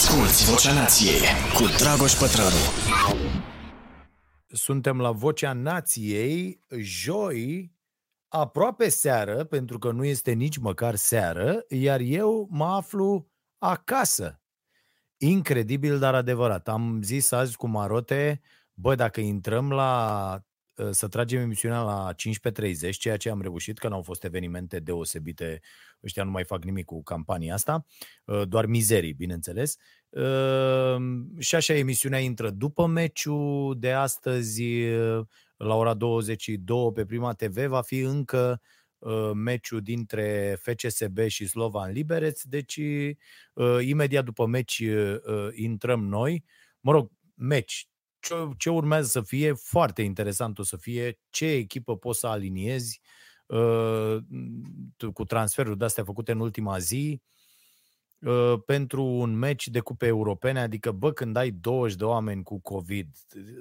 Asculți Vocea Nației cu Dragoș Pătrălu. Suntem la Vocea Nației, joi, aproape seară, pentru că nu este nici măcar seară, iar eu mă aflu acasă. Incredibil, dar adevărat. Am zis azi cu Marote, bă, dacă intrăm la Ă, să tragem emisiunea la 15.30, ceea ce am reușit, că n-au fost evenimente deosebite, ăștia nu mai fac nimic cu campania asta, ă, doar mizerii, bineînțeles. Ă, și așa emisiunea intră după meciul de astăzi, la ora 22 pe Prima TV, va fi încă meciul dintre FCSB și Slovan Liberec, deci imediat după meci intrăm noi. Mă rog, meci, ce, ce urmează să fie, foarte interesant o să fie, ce echipă poți să aliniezi uh, cu transferul de astea făcute în ultima zi uh, pentru un meci de cupe europene, adică bă, când ai 20 de oameni cu COVID,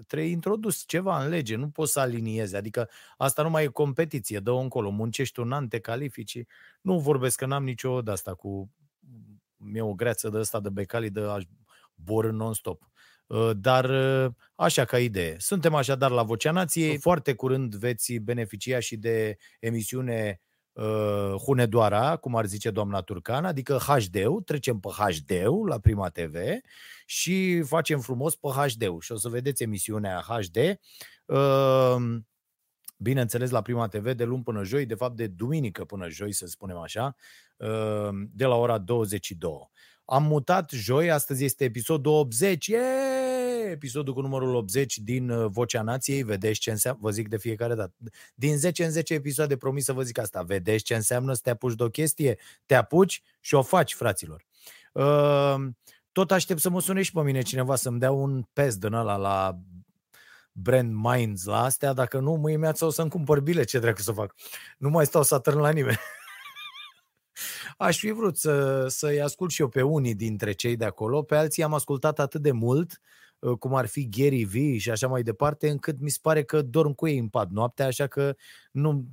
trebuie introdus ceva în lege, nu poți să aliniezi, adică asta nu mai e competiție, dă încolo, muncești un an, te califici, nu vorbesc că n-am nicio de asta cu mi o greață de asta de becali de aș bor non-stop. Uh, dar uh, așa ca idee. Suntem așadar la Vocea Nației. Foarte curând veți beneficia și de emisiune uh, Hunedoara, cum ar zice doamna Turcan, adică HD-ul, trecem pe HD-ul la Prima TV și facem frumos pe HD-ul și o să vedeți emisiunea HD. Uh, bineînțeles la Prima TV de luni până joi, de fapt de duminică până joi, să spunem așa, uh, de la ora 22. Am mutat joi, astăzi este episodul 80, yeah! episodul cu numărul 80 din uh, Vocea Nației, vedeți ce înseamnă, vă zic de fiecare dată, din 10 în 10 episoade promis să vă zic asta, vedeți ce înseamnă să te apuci de o chestie, te apuci și o faci, fraților. Uh, tot aștept să mă sune și pe mine cineva să-mi dea un pes din ăla la brand minds la astea, dacă nu, mâine o să-mi cumpăr bile, ce dracu să fac. Nu mai stau să atârn la nimeni. Aș fi vrut să, să-i ascult și eu pe unii dintre cei de acolo, pe alții am ascultat atât de mult, uh, cum ar fi Gary V și așa mai departe, încât mi se pare că dorm cu ei în pat noaptea, așa că nu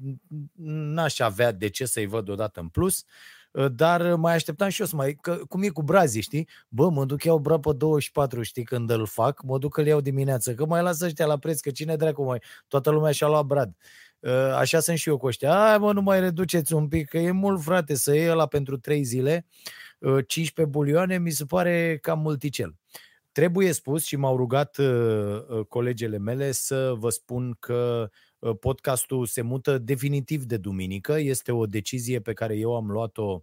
n-aș avea de ce să-i văd odată în plus. Uh, dar mai așteptam și eu să mai, că, cum e cu brazii, știi? Bă, mă duc iau bra pe 24, știi, când îl fac, mă duc îl iau dimineață, că mai lasă ăștia la preț, că cine dracu mai, toată lumea și-a luat brad. Ă, așa sunt și eu cu ăștia. Hai mă, nu mai reduceți un pic, că e mult, frate, să iei ăla pentru 3 zile, 15 ă, bulioane, mi se pare cam multicel. Trebuie spus și m-au rugat ă, colegele mele să vă spun că podcastul se mută definitiv de duminică. Este o decizie pe care eu am luat-o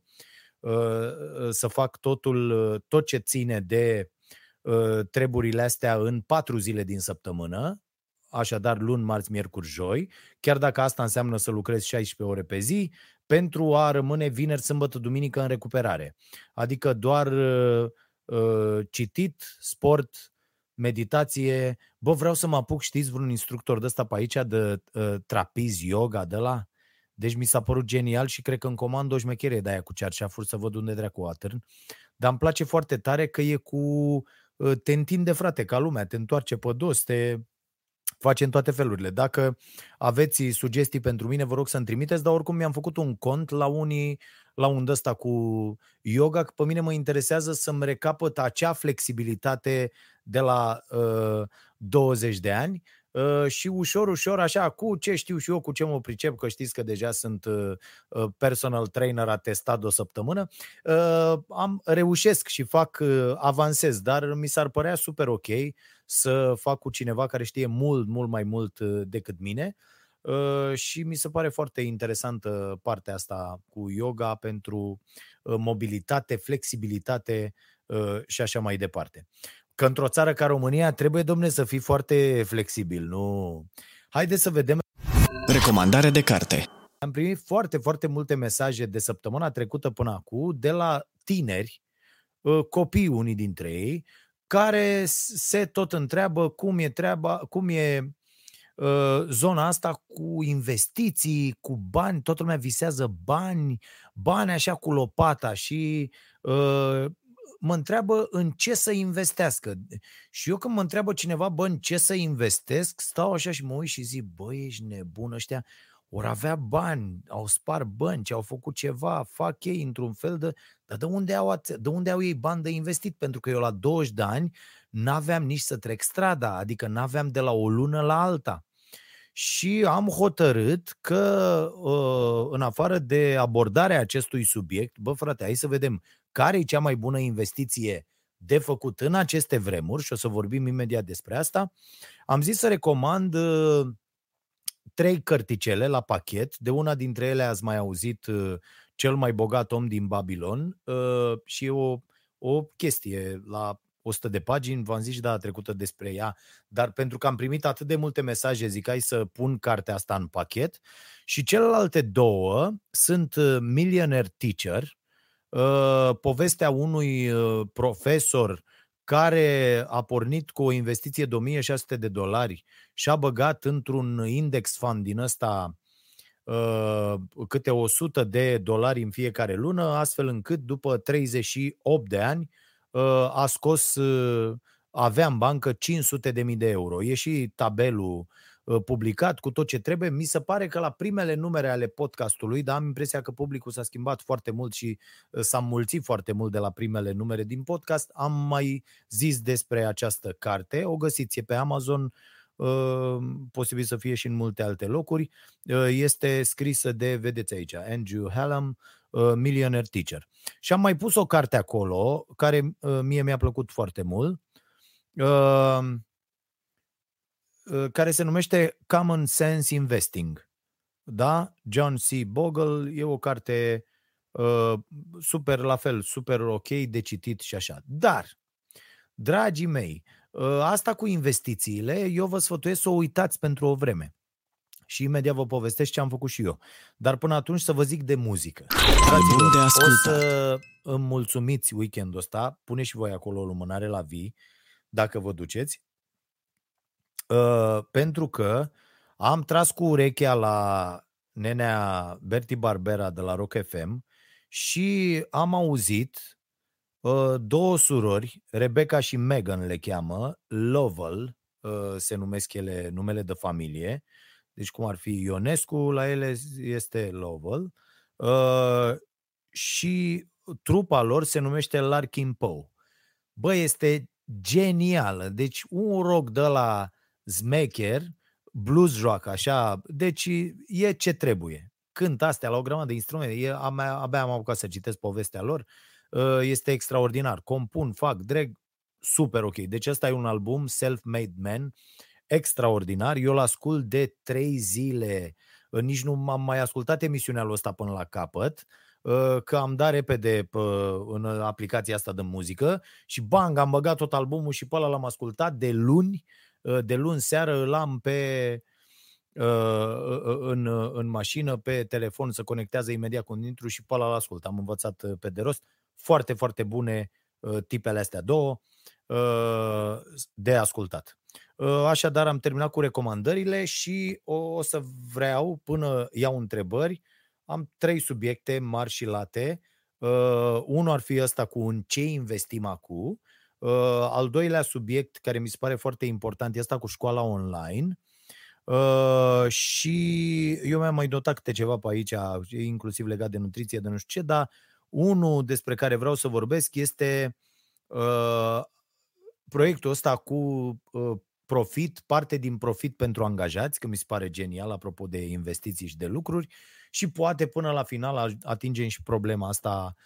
să fac totul, tot ce ține de treburile astea în patru zile din săptămână, așadar luni, marți, miercuri, joi, chiar dacă asta înseamnă să lucrezi 16 ore pe zi, pentru a rămâne vineri, sâmbătă, duminică în recuperare. Adică doar uh, uh, citit, sport, meditație. Bă, vreau să mă apuc, știți, vreun instructor de ăsta pe aici de uh, trapiz, yoga, de la. Deci mi s-a părut genial și cred că în comand o șmecherie de aia cu cearșafuri să văd unde dracu atârn. Dar îmi place foarte tare că e cu uh, te întinde, frate, ca lumea, te întoarce pe dos, te, face în toate felurile. Dacă aveți sugestii pentru mine, vă rog să-mi trimiteți, dar oricum mi-am făcut un cont la unii, la un ăsta cu yoga, că pe mine mă interesează să-mi recapăt acea flexibilitate de la uh, 20 de ani uh, și ușor, ușor, așa, cu ce știu și eu, cu ce mă pricep, că știți că deja sunt uh, uh personal trainer atestat de o săptămână, uh, am reușesc și fac, uh, avansez, dar mi s-ar părea super ok să fac cu cineva care știe mult, mult mai mult uh, decât mine uh, și mi se pare foarte interesantă partea asta cu yoga pentru uh, mobilitate, flexibilitate și așa mai departe. Că într-o țară ca România trebuie, domne, să fii foarte flexibil, nu... Haideți să vedem... Recomandare de carte. Am primit foarte, foarte multe mesaje de săptămâna trecută până acum de la tineri, copii unii dintre ei, care se tot întreabă cum e treaba, cum e uh, zona asta cu investiții, cu bani, toată lumea visează bani, bani așa cu lopata și uh, mă întreabă în ce să investească. Și eu când mă întreabă cineva, bă, în ce să investesc, stau așa și mă uit și zic, bă, ești nebun ăștia, ori avea bani, au spart bănci, au făcut ceva, fac ei într-un fel de... Dar de unde au, de unde au ei bani de investit? Pentru că eu la 20 de ani n-aveam nici să trec strada, adică n-aveam de la o lună la alta. Și am hotărât că, ă, în afară de abordarea acestui subiect, bă frate, hai să vedem care e cea mai bună investiție de făcut în aceste vremuri și o să vorbim imediat despre asta. Am zis să recomand ă, trei cărticele la pachet. De una dintre ele ați mai auzit ă, Cel mai bogat om din Babilon și e o, o chestie la 100 de pagini, v-am zis și data trecută despre ea, dar pentru că am primit atât de multe mesaje, zic hai să pun cartea asta în pachet. Și celelalte două sunt uh, Millionaire Teacher, uh, povestea unui uh, profesor care a pornit cu o investiție de 1600 de dolari și a băgat într-un index fund din ăsta câte 100 de dolari în fiecare lună, astfel încât după 38 de ani Uh, a scos, uh, avea în bancă 500 de mii de euro. E și tabelul uh, publicat cu tot ce trebuie. Mi se pare că la primele numere ale podcastului, dar am impresia că publicul s-a schimbat foarte mult și s-a mulțit foarte mult de la primele numere din podcast. Am mai zis despre această carte, o găsiți pe Amazon, posibil să fie și în multe alte locuri. Este scrisă de, vedeți aici, Andrew Hallam, Uh, Millionaire Teacher. Și am mai pus o carte acolo, care uh, mie mi-a plăcut foarte mult, uh, care se numește Common Sense Investing. Da? John C. Bogle e o carte super la fel, super ok de citit și așa. Dar, dragii mei, asta cu investițiile, eu vă sfătuiesc să o uitați pentru o vreme și imediat vă povestesc ce am făcut și eu. Dar până atunci să vă zic de muzică. Fraților, de o să îmi mulțumiți weekendul ăsta, pune și voi acolo o lumânare la vii, dacă vă duceți, uh, pentru că am tras cu urechea la nenea Berti Barbera de la Rock FM și am auzit uh, două surori, Rebecca și Megan le cheamă, Lovell, uh, se numesc ele numele de familie, deci cum ar fi Ionescu, la ele este Lovell, uh, și trupa lor se numește Larkin Poe. Bă, este genială. Deci un rock de la Smecker, blues rock, așa, deci e ce trebuie. Cânt astea la o grămadă de instrumente. E, abia, abia am apucat să citesc povestea lor. Uh, este extraordinar. Compun, fac, drag, super ok. Deci ăsta e un album, Self-Made Man, extraordinar. Eu l-ascult de trei zile. Nici nu am mai ascultat emisiunea lui ăsta până la capăt ă, că am dat repede pe, în aplicația asta de muzică și bang, am băgat tot albumul și pe ăla l-am ascultat de luni, ă, de luni seară îl am pe ă, în, în mașină, pe telefon, să conectează imediat cu intru și pe ăla l-ascult. Am învățat pe de rost. Foarte, foarte bune tipele astea două de ascultat. Ă, așadar, am terminat cu recomandările și o, să vreau, până iau întrebări, am trei subiecte mari și late. Uh, unul ar fi ăsta cu în ce investim acum. Uh, al doilea subiect, care mi se pare foarte important, este cu școala online. Uh, și eu mi-am mai notat câte ceva pe aici, inclusiv legat de nutriție, de nu știu ce, dar unul despre care vreau să vorbesc este uh, proiectul ăsta cu uh, profit, parte din profit pentru angajați, că mi se pare genial apropo de investiții și de lucruri și poate până la final atingem și problema asta uh,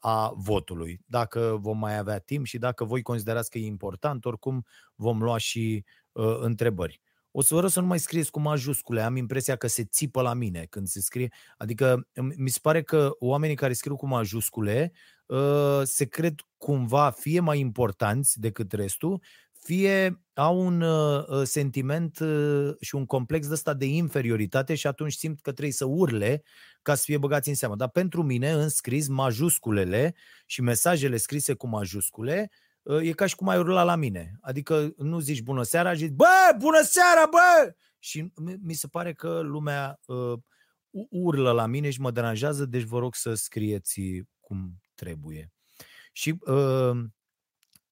a votului. Dacă vom mai avea timp și dacă voi considerați că e important, oricum vom lua și uh, întrebări. O să vă rog să nu mai scrieți cu majuscule, am impresia că se țipă la mine când se scrie. Adică mi se pare că oamenii care scriu cu majuscule uh, se cred cumva fie mai importanți decât restul, fie au un uh, uh, sentiment uh, și un complex de ăsta de inferioritate și atunci simt că trebuie să urle ca să fie băgați în seamă. Dar pentru mine, în scris, majusculele și mesajele scrise cu majuscule uh, e ca și cum ai urla la mine. Adică nu zici bună seara, zici bă, bună seara, bă! Și mi se pare că lumea uh, urlă la mine și mă deranjează, deci vă rog să scrieți cum trebuie. Și uh,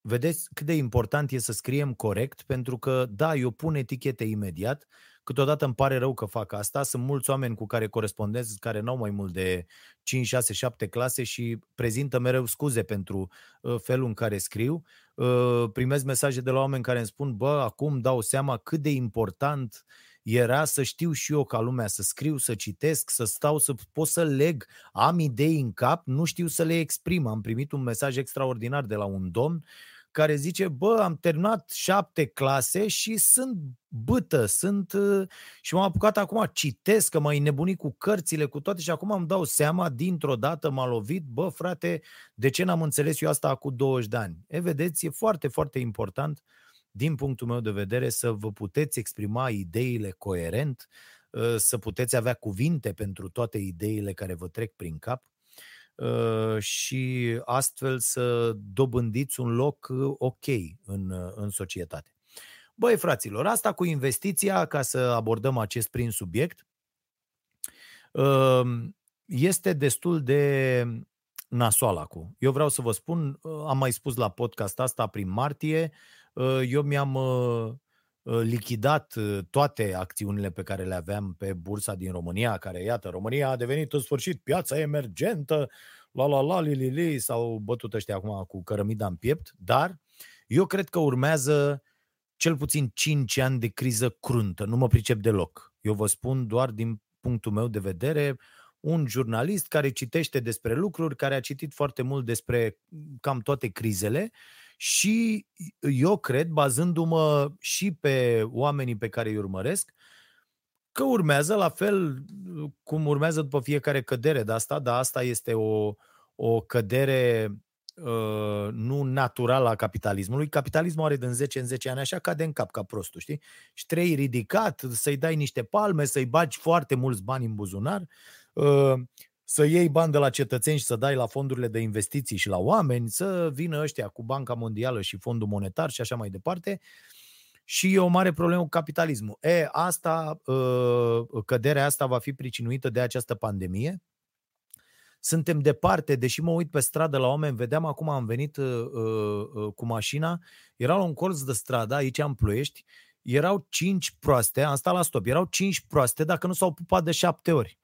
vedeți cât de important e să scriem corect, pentru că, da, eu pun etichete imediat, câteodată îmi pare rău că fac asta, sunt mulți oameni cu care corespondez, care n-au mai mult de 5, 6, 7 clase și prezintă mereu scuze pentru uh, felul în care scriu. Uh, primez mesaje de la oameni care îmi spun, bă, acum dau seama cât de important era să știu și eu ca lumea să scriu, să citesc, să stau, să pot să leg, am idei în cap, nu știu să le exprim. Am primit un mesaj extraordinar de la un domn care zice, bă, am terminat șapte clase și sunt bâtă, sunt... Uh, și m-am apucat acum, citesc, că m-ai nebunit cu cărțile, cu toate și acum îmi dau seama, dintr-o dată m-a lovit, bă, frate, de ce n-am înțeles eu asta acum 20 de ani? E, vedeți, e foarte, foarte important din punctul meu de vedere, să vă puteți exprima ideile coerent, uh, să puteți avea cuvinte pentru toate ideile care vă trec prin cap uh, și astfel să dobândiți un loc uh, ok în, în societate. Băi, fraților, asta cu investiția, ca să abordăm acest prim subiect, este destul de nasoală acum. Eu vreau să vă spun, am mai spus la podcast asta prin martie, Ă, eu mi-am ă, ă, lichidat toate acțiunile pe care le aveam pe bursa din România, care, iată, România a devenit în sfârșit piața emergentă, la la la li li li, sau bătut ăștia acum cu cărămida în piept, dar eu cred că urmează cel puțin 5 ani de criză cruntă, nu mă pricep deloc. Eu vă spun doar din punctul meu de vedere, un jurnalist care citește despre lucruri, care a citit foarte mult despre cam toate crizele și eu cred, bazându-mă și pe oamenii pe care îi urmăresc, că urmează la fel cum urmează după fiecare cădere de asta, dar asta este o, o cădere uh, nu naturală a capitalismului. Capitalismul are din 10 în 10 ani așa cade în cap ca prostul, știi? Și trei ridicat, să-i dai niște palme, să-i bagi foarte mulți bani în buzunar, uh, să iei bani de la cetățeni și să dai la fondurile de investiții și la oameni, să vină ăștia cu Banca Mondială și Fondul Monetar și așa mai departe. Și e o mare problemă cu capitalismul. E, asta, ă, căderea asta va fi pricinuită de această pandemie. Suntem departe, deși mă uit pe stradă la oameni, vedeam acum am venit uh, cu mașina, era la un colț de stradă, aici în Ploiești, erau cinci proaste, am stat la stop, erau cinci proaste dacă nu s-au pupat de șapte ori.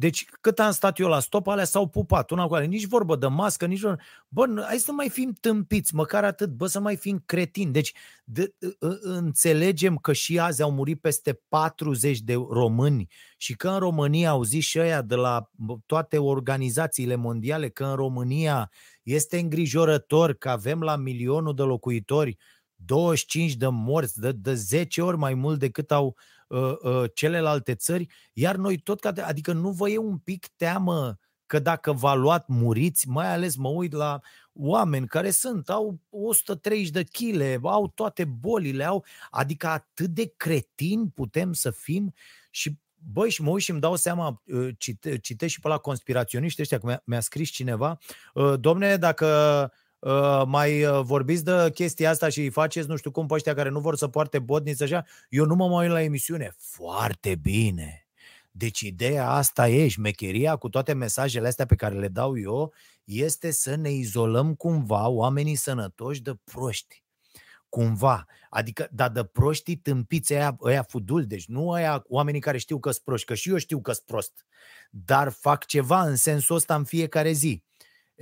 Deci cât am stat eu la stop, alea s-au pupat una cu alea. Nici vorbă de mască, nici vorbă. Bă, hai să mai fim tâmpiți, măcar atât, bă, să mai fim cretini. Deci de, ă, ă, înțelegem că și azi au murit peste 40 de români și că în România au zis și ăia de la toate organizațiile mondiale că în România este îngrijorător că avem la milionul de locuitori 25 de morți, de, de 10 ori mai mult decât au uh, uh, celelalte țări, iar noi tot, ca de, adică nu vă e un pic teamă că dacă v-a luat muriți, mai ales mă uit la oameni care sunt, au 130 de chile, au toate bolile, au, adică atât de cretini putem să fim? Și Băi, și mă uit și îmi dau seama, uh, cite, citești și pe la conspiraționiști ăștia, că mi-a, mi-a scris cineva, uh, domne, dacă Uh, mai uh, vorbiți de chestia asta și îi faceți nu știu cum pe ăștia care nu vor să poarte botniță așa, eu nu mă mai uit la emisiune. Foarte bine. Deci ideea asta e, șmecheria cu toate mesajele astea pe care le dau eu, este să ne izolăm cumva oamenii sănătoși de proști. Cumva. Adică, dar de proștii tâmpiți aia, aia fudul, deci nu aia oamenii care știu că sunt proști, că și eu știu că sunt prost, dar fac ceva în sensul ăsta în fiecare zi.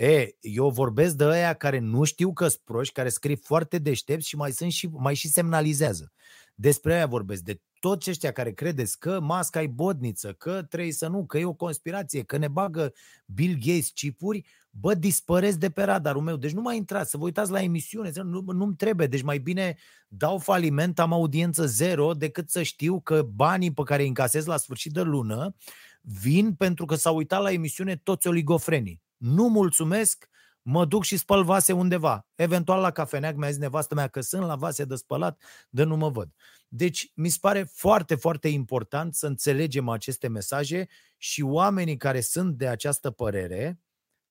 E, eu vorbesc de aia care nu știu că sunt proști, care scriu foarte deștepți și mai sunt și mai și semnalizează. Despre aia vorbesc, de toți ăștia care credeți că masca e bodniță, că trebuie să nu, că e o conspirație, că ne bagă Bill Gates cipuri, bă, dispăreți de pe radarul meu. Deci nu mai intrați, să vă uitați la emisiune, nu, nu-mi trebuie. Deci mai bine dau faliment, am audiență zero, decât să știu că banii pe care îi încasez la sfârșit de lună vin pentru că s-au uitat la emisiune toți oligofrenii nu mulțumesc, mă duc și spăl vase undeva. Eventual la cafenea, mi-a zis nevastă mea că sunt la vase de spălat, de nu mă văd. Deci mi se pare foarte, foarte important să înțelegem aceste mesaje și oamenii care sunt de această părere,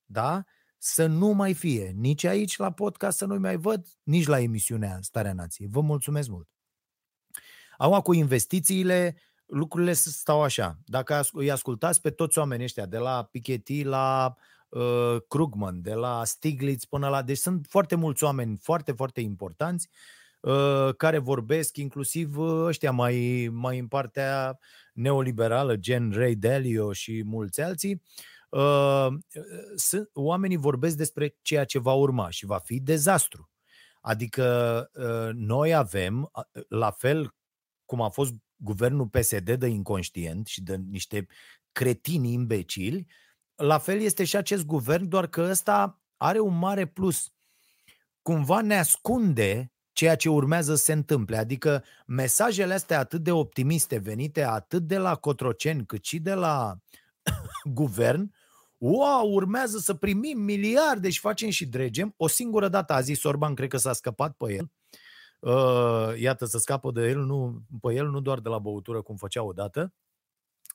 da, să nu mai fie nici aici la podcast, să nu mai văd, nici la emisiunea Starea Nației. Vă mulțumesc mult! Acum cu investițiile, lucrurile stau așa. Dacă îi ascultați pe toți oamenii ăștia, de la Piketty la uh, Krugman, de la Stiglitz până la... Deci sunt foarte mulți oameni foarte, foarte importanți uh, care vorbesc, inclusiv uh, ăștia mai, mai în partea neoliberală, gen Ray Dalio și mulți alții, uh, sunt, oamenii vorbesc despre ceea ce va urma și va fi dezastru. Adică uh, noi avem, la fel cum a fost guvernul PSD de inconștient și de niște cretini imbecili, la fel este și acest guvern, doar că ăsta are un mare plus. Cumva ne ascunde ceea ce urmează să se întâmple. Adică mesajele astea atât de optimiste venite atât de la Cotroceni cât și de la guvern, wow, urmează să primim miliarde și facem și dregem. O singură dată a zis Orban, cred că s-a scăpat pe el. Uh, iată, să scapă de el, nu, pe el nu doar de la băutură cum făcea odată,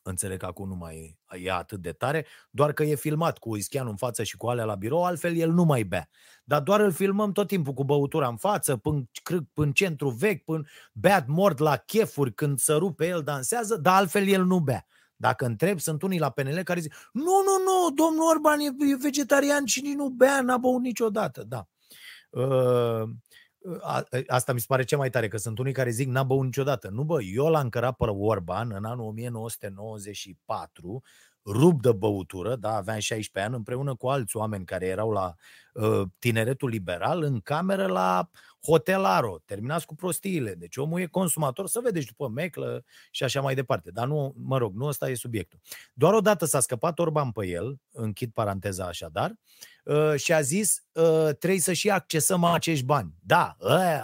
Înțeleg că acum nu mai e atât de tare, doar că e filmat cu ischianul în față și cu alea la birou, altfel el nu mai bea. Dar doar îl filmăm tot timpul cu băutura în față, până, până centru vechi, până beat mort la chefuri când să rupe el dansează, dar altfel el nu bea. Dacă întreb, sunt unii la PNL care zic nu, nu, nu, domnul Orban e, e vegetarian și nici nu bea, n-a băut niciodată. Da. Uh, a, asta mi se pare cea mai tare, că sunt unii care zic n-a băut niciodată. Nu bă, eu l-am cărat pe Orban în anul 1994, rup de băutură, da, aveam 16 ani, împreună cu alți oameni care erau la uh, tineretul liberal, în cameră la Hotelaro, terminați cu prostiile. Deci omul e consumator, să vedeți după meclă și așa mai departe. Dar nu, mă rog, nu ăsta e subiectul. Doar odată s-a scăpat Orban pe el, închid paranteza așadar, uh, și a zis uh, trebuie să și accesăm acești bani. Da,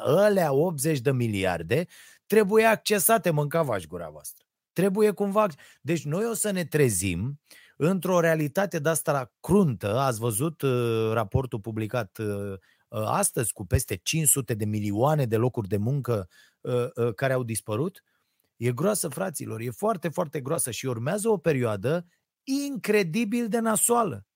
ălea 80 de miliarde trebuie accesate, mâncavași gura voastră. Trebuie cumva... Deci noi o să ne trezim într-o realitate de asta cruntă. Ați văzut uh, raportul publicat uh, uh, astăzi cu peste 500 de milioane de locuri de muncă uh, uh, care au dispărut? E groasă, fraților, e foarte, foarte groasă și urmează o perioadă incredibil de nasoală.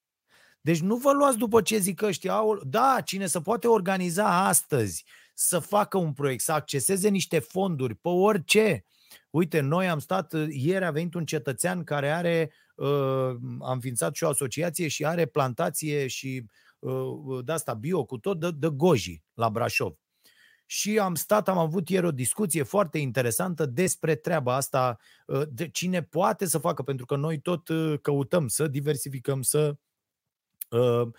Deci nu vă luați după ce zic ăștia, da, cine se poate organiza astăzi să facă un proiect, să acceseze niște fonduri pe orice, Uite, noi am stat, ieri a venit un cetățean care are, uh, am înființat și o asociație și are plantație și uh, de asta bio cu tot de, de goji la Brașov. Și am stat, am avut ieri o discuție foarte interesantă despre treaba asta, uh, de cine poate să facă, pentru că noi tot uh, căutăm să diversificăm, să uh, Ă,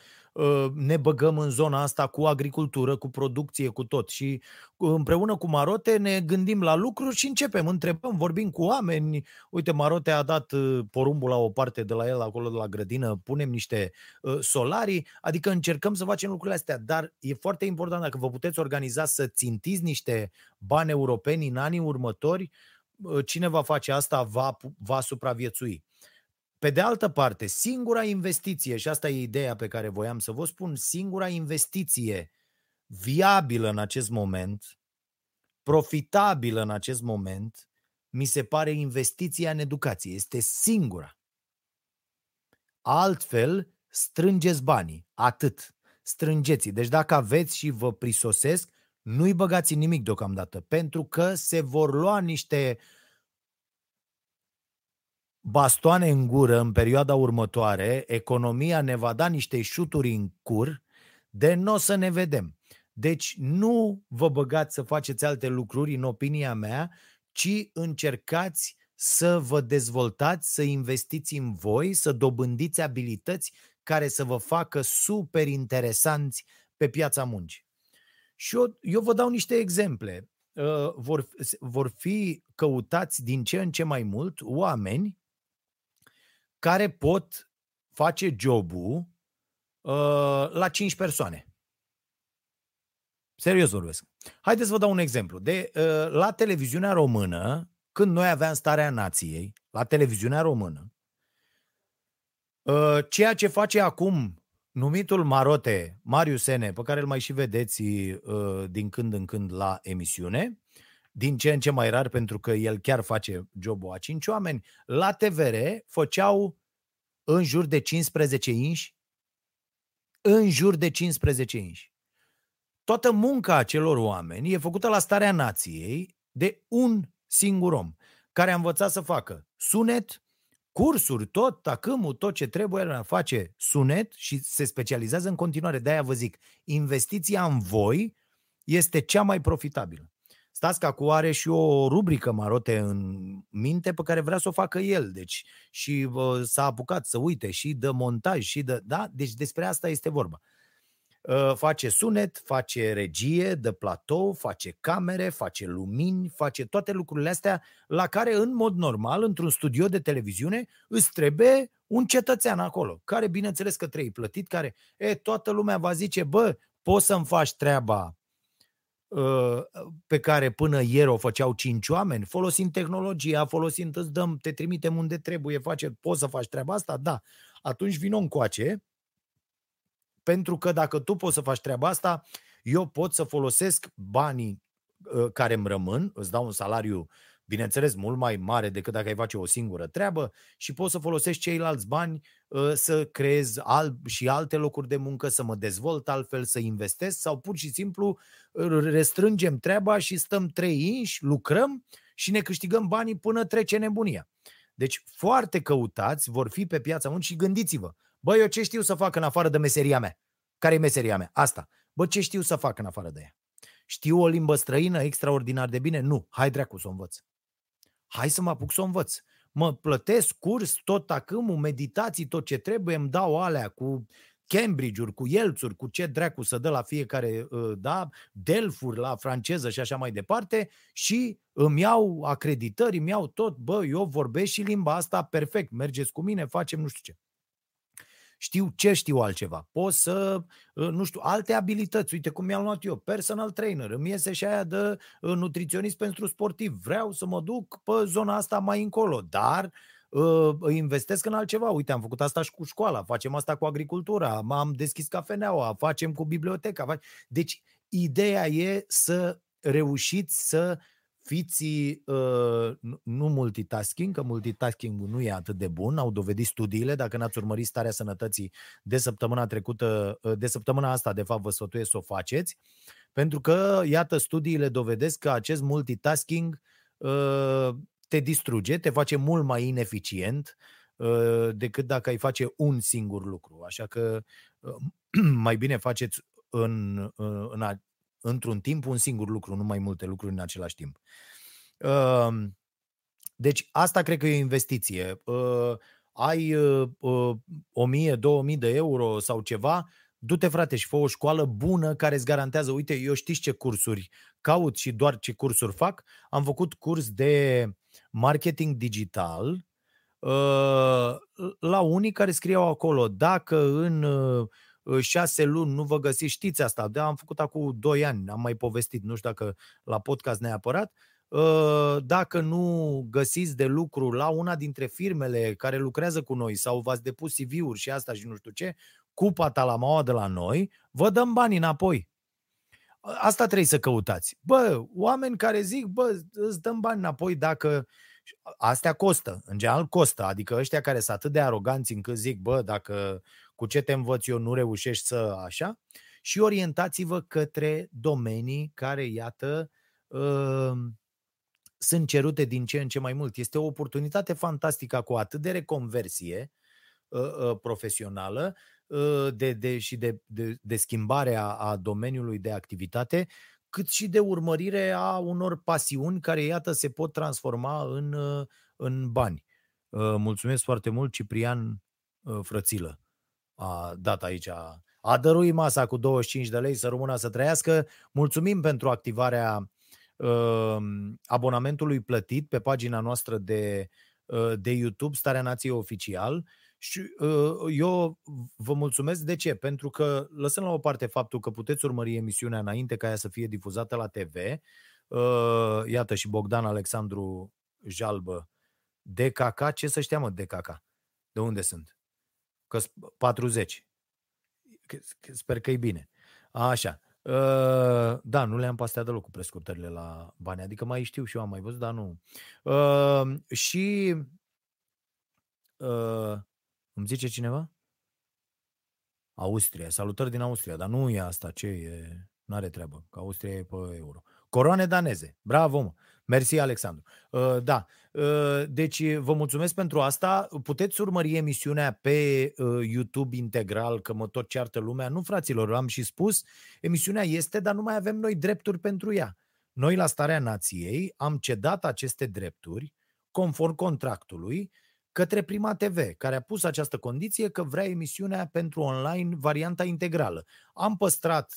ne băgăm în zona asta cu agricultură, cu producție, cu tot. Și împreună cu Marote ne gândim la lucruri și începem, întrebăm, vorbim cu oameni. Uite, Marote a dat ă, porumbul la o parte de la el, acolo de la grădină, punem niște ă, solarii, adică încercăm să facem lucrurile astea. Dar e foarte important dacă vă puteți organiza să țintiți niște bani europeni în anii următori, cine va face asta va, va supraviețui. Pe de altă parte, singura investiție, și asta e ideea pe care voiam să vă spun, singura investiție viabilă în acest moment, profitabilă în acest moment, mi se pare investiția în educație. Este singura. Altfel, strângeți banii. Atât. Strângeți Deci dacă aveți și vă prisosesc, nu-i băgați în nimic deocamdată, pentru că se vor lua niște uh, bastoane în gură în perioada următoare, economia ne va da niște șuturi în cur, de nu o să ne vedem. Deci nu vă băgați să faceți alte lucruri, în opinia mea, ci încercați să vă dezvoltați, să investiți în voi, să dobândiți abilități care să vă facă super interesanți pe piața muncii. Și eu, eu vă dau niște exemple. Uh, vor, vor fi căutați din ce în ce mai mult oameni care pot face jobul uh, la 5 persoane. Serios vorbesc. Haideți să vă dau un exemplu. De, uh, la televiziunea română, când noi aveam starea nației, la televiziunea română, uh, ceea ce face acum numitul Marote, Marius Sene, pe care îl mai și vedeți uh, din când în când la emisiune, din ce în ce mai rar pentru că el chiar face jobul a cinci oameni, la TVR făceau în jur de 15 inși, în jur de 15 inși. Toată munca acelor oameni e făcută la starea nației de un singur om, care a învățat să facă sunet, cursuri, tot tacâmul, tot ce trebuie, face sunet și se specializează în continuare. De-aia vă zic, investiția în voi este cea mai profitabilă. Stați că acum are și o rubrică marote în minte pe care vrea să o facă el. Deci și uh, s-a apucat să uite și de montaj și de... Da? Deci despre asta este vorba. Uh, face sunet, face regie de platou, face camere, face lumini, face toate lucrurile astea la care în mod normal, într-un studio de televiziune, îți trebuie un cetățean acolo, care bineînțeles că trebuie plătit, care, e, toată lumea va zice, bă, poți să-mi faci treaba uh, pe care până ieri o făceau cinci oameni, folosind tehnologia, folosind, îți dăm, te trimitem unde trebuie, face, poți să faci treaba asta? Da. Atunci vin încoace, pentru că dacă tu poți să faci treaba asta, eu pot să folosesc banii uh, care îmi rămân, îți dau un salariu, bineînțeles, mult mai mare decât dacă ai face o singură treabă și pot să folosesc ceilalți bani uh, să creez al- și alte locuri de muncă, să mă dezvolt altfel, să investesc sau pur și simplu uh, restrângem treaba și stăm trei inși, lucrăm și ne câștigăm banii până trece nebunia. Deci foarte căutați vor fi pe piața muncii și gândiți-vă, Bă, eu ce știu să fac în afară de meseria mea? Care e meseria mea? Asta. Bă, ce știu să fac în afară de ea? Știu o limbă străină extraordinar de bine? Nu. Hai dracu să o învăț. Hai să mă apuc să o învăț. Mă plătesc curs, tot acâmul, meditații, tot ce trebuie, îmi dau alea cu Cambridge-uri, cu Elțuri, cu ce dracu să dă la fiecare, ă, da, Delfuri la franceză și așa mai departe și îmi iau acreditări, îmi iau tot, bă, eu vorbesc și limba asta perfect, mergeți cu mine, facem nu știu ce știu ce știu altceva. Pot să, uh, nu știu, alte abilități. Uite cum mi-am luat eu, personal trainer. Îmi iese și aia de uh, nutriționist pentru sportiv. Vreau să mă duc pe zona asta mai încolo, dar uh, investesc în altceva. Uite, am făcut asta și cu școala, facem asta cu agricultura, m-am deschis cafeneaua, facem cu biblioteca. Deci, ideea e să reușiți să fiți uh, nu multitasking, că multitasking nu e atât de bun, au dovedit studiile, dacă n-ați urmărit starea sănătății de săptămâna trecută, uh, de săptămâna asta, de fapt, vă sfătuiesc să o faceți, pentru că, iată, studiile dovedesc că acest multitasking uh, te distruge, te face mult mai ineficient uh, decât dacă ai face un singur lucru. Așa că uh, mai bine faceți în, uh, în, într-un timp un singur lucru, nu mai multe lucruri în același timp. Deci asta cred că e o investiție. Ai 1000, 2000 de euro sau ceva, du-te frate și fă o școală bună care îți garantează, uite, eu știți ce cursuri caut și doar ce cursuri fac. Am făcut curs de marketing digital la unii care scriau acolo, dacă în șase luni nu vă găsiți, știți asta, de am făcut acum doi ani, am mai povestit, nu știu dacă la podcast neapărat, dacă nu găsiți de lucru la una dintre firmele care lucrează cu noi sau v-ați depus CV-uri și asta și nu știu ce, cu patalamaua de la noi, vă dăm bani înapoi. Asta trebuie să căutați. Bă, oameni care zic, bă, îți dăm bani înapoi dacă... Astea costă, în general costă, adică ăștia care sunt atât de aroganți încât zic, bă, dacă cu ce te învăț eu nu reușești să așa, și orientați-vă către domenii care, iată, uh, sunt cerute din ce în ce mai mult. Este o oportunitate fantastică cu atât de reconversie uh, uh, profesională de, de, și de, de, de schimbare a, a domeniului de activitate, cât și de urmărire a unor pasiuni care, iată, se pot transforma în, în bani. Mulțumesc foarte mult, Ciprian Frățilă a dat aici, a dărui masa cu 25 de lei să rămână să trăiască. Mulțumim pentru activarea uh, abonamentului plătit pe pagina noastră de, uh, de YouTube, Starea Nației Oficial. Și uh, eu vă mulțumesc. De ce? Pentru că, lăsăm la o parte faptul că puteți urmări emisiunea înainte ca ea să fie difuzată la TV, uh, iată și Bogdan Alexandru Jalbă, DKK, ce să știa mă DKK? De unde sunt? Că 40. Sper că e bine. Așa. Uh, da, nu le-am pastea deloc cu prescurtările la bani, adică mai știu și eu am mai văzut, dar nu. Uh, și uh, îmi zice cineva? Austria, salutări din Austria, dar nu e asta, ce e, n-are treabă, că Austria e pe euro. Coroane daneze. Bravo, mă. Mersi, Alexandru. Uh, da, uh, deci vă mulțumesc pentru asta. Puteți urmări emisiunea pe uh, YouTube integral, că mă tot ceartă lumea. Nu, fraților, am și spus, emisiunea este, dar nu mai avem noi drepturi pentru ea. Noi, la Starea Nației, am cedat aceste drepturi, conform contractului, către Prima TV, care a pus această condiție că vrea emisiunea pentru online varianta integrală. Am păstrat,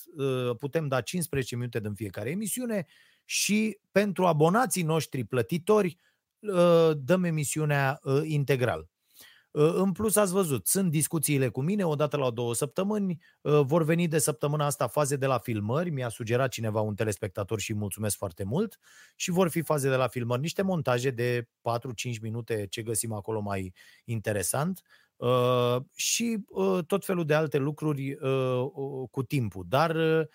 putem da 15 minute din fiecare emisiune, și pentru abonații noștri plătitori ă, dăm emisiunea ă, integral. Ă, în plus, ați văzut, sunt discuțiile cu mine, odată la două săptămâni, vor veni de săptămâna asta faze de la filmări, mi-a sugerat cineva un telespectator și mulțumesc foarte mult, și vor fi faze de la filmări, niște montaje de 4-5 minute, ce găsim acolo mai interesant, și tot felul de alte lucruri cu timpul. Dar Ă,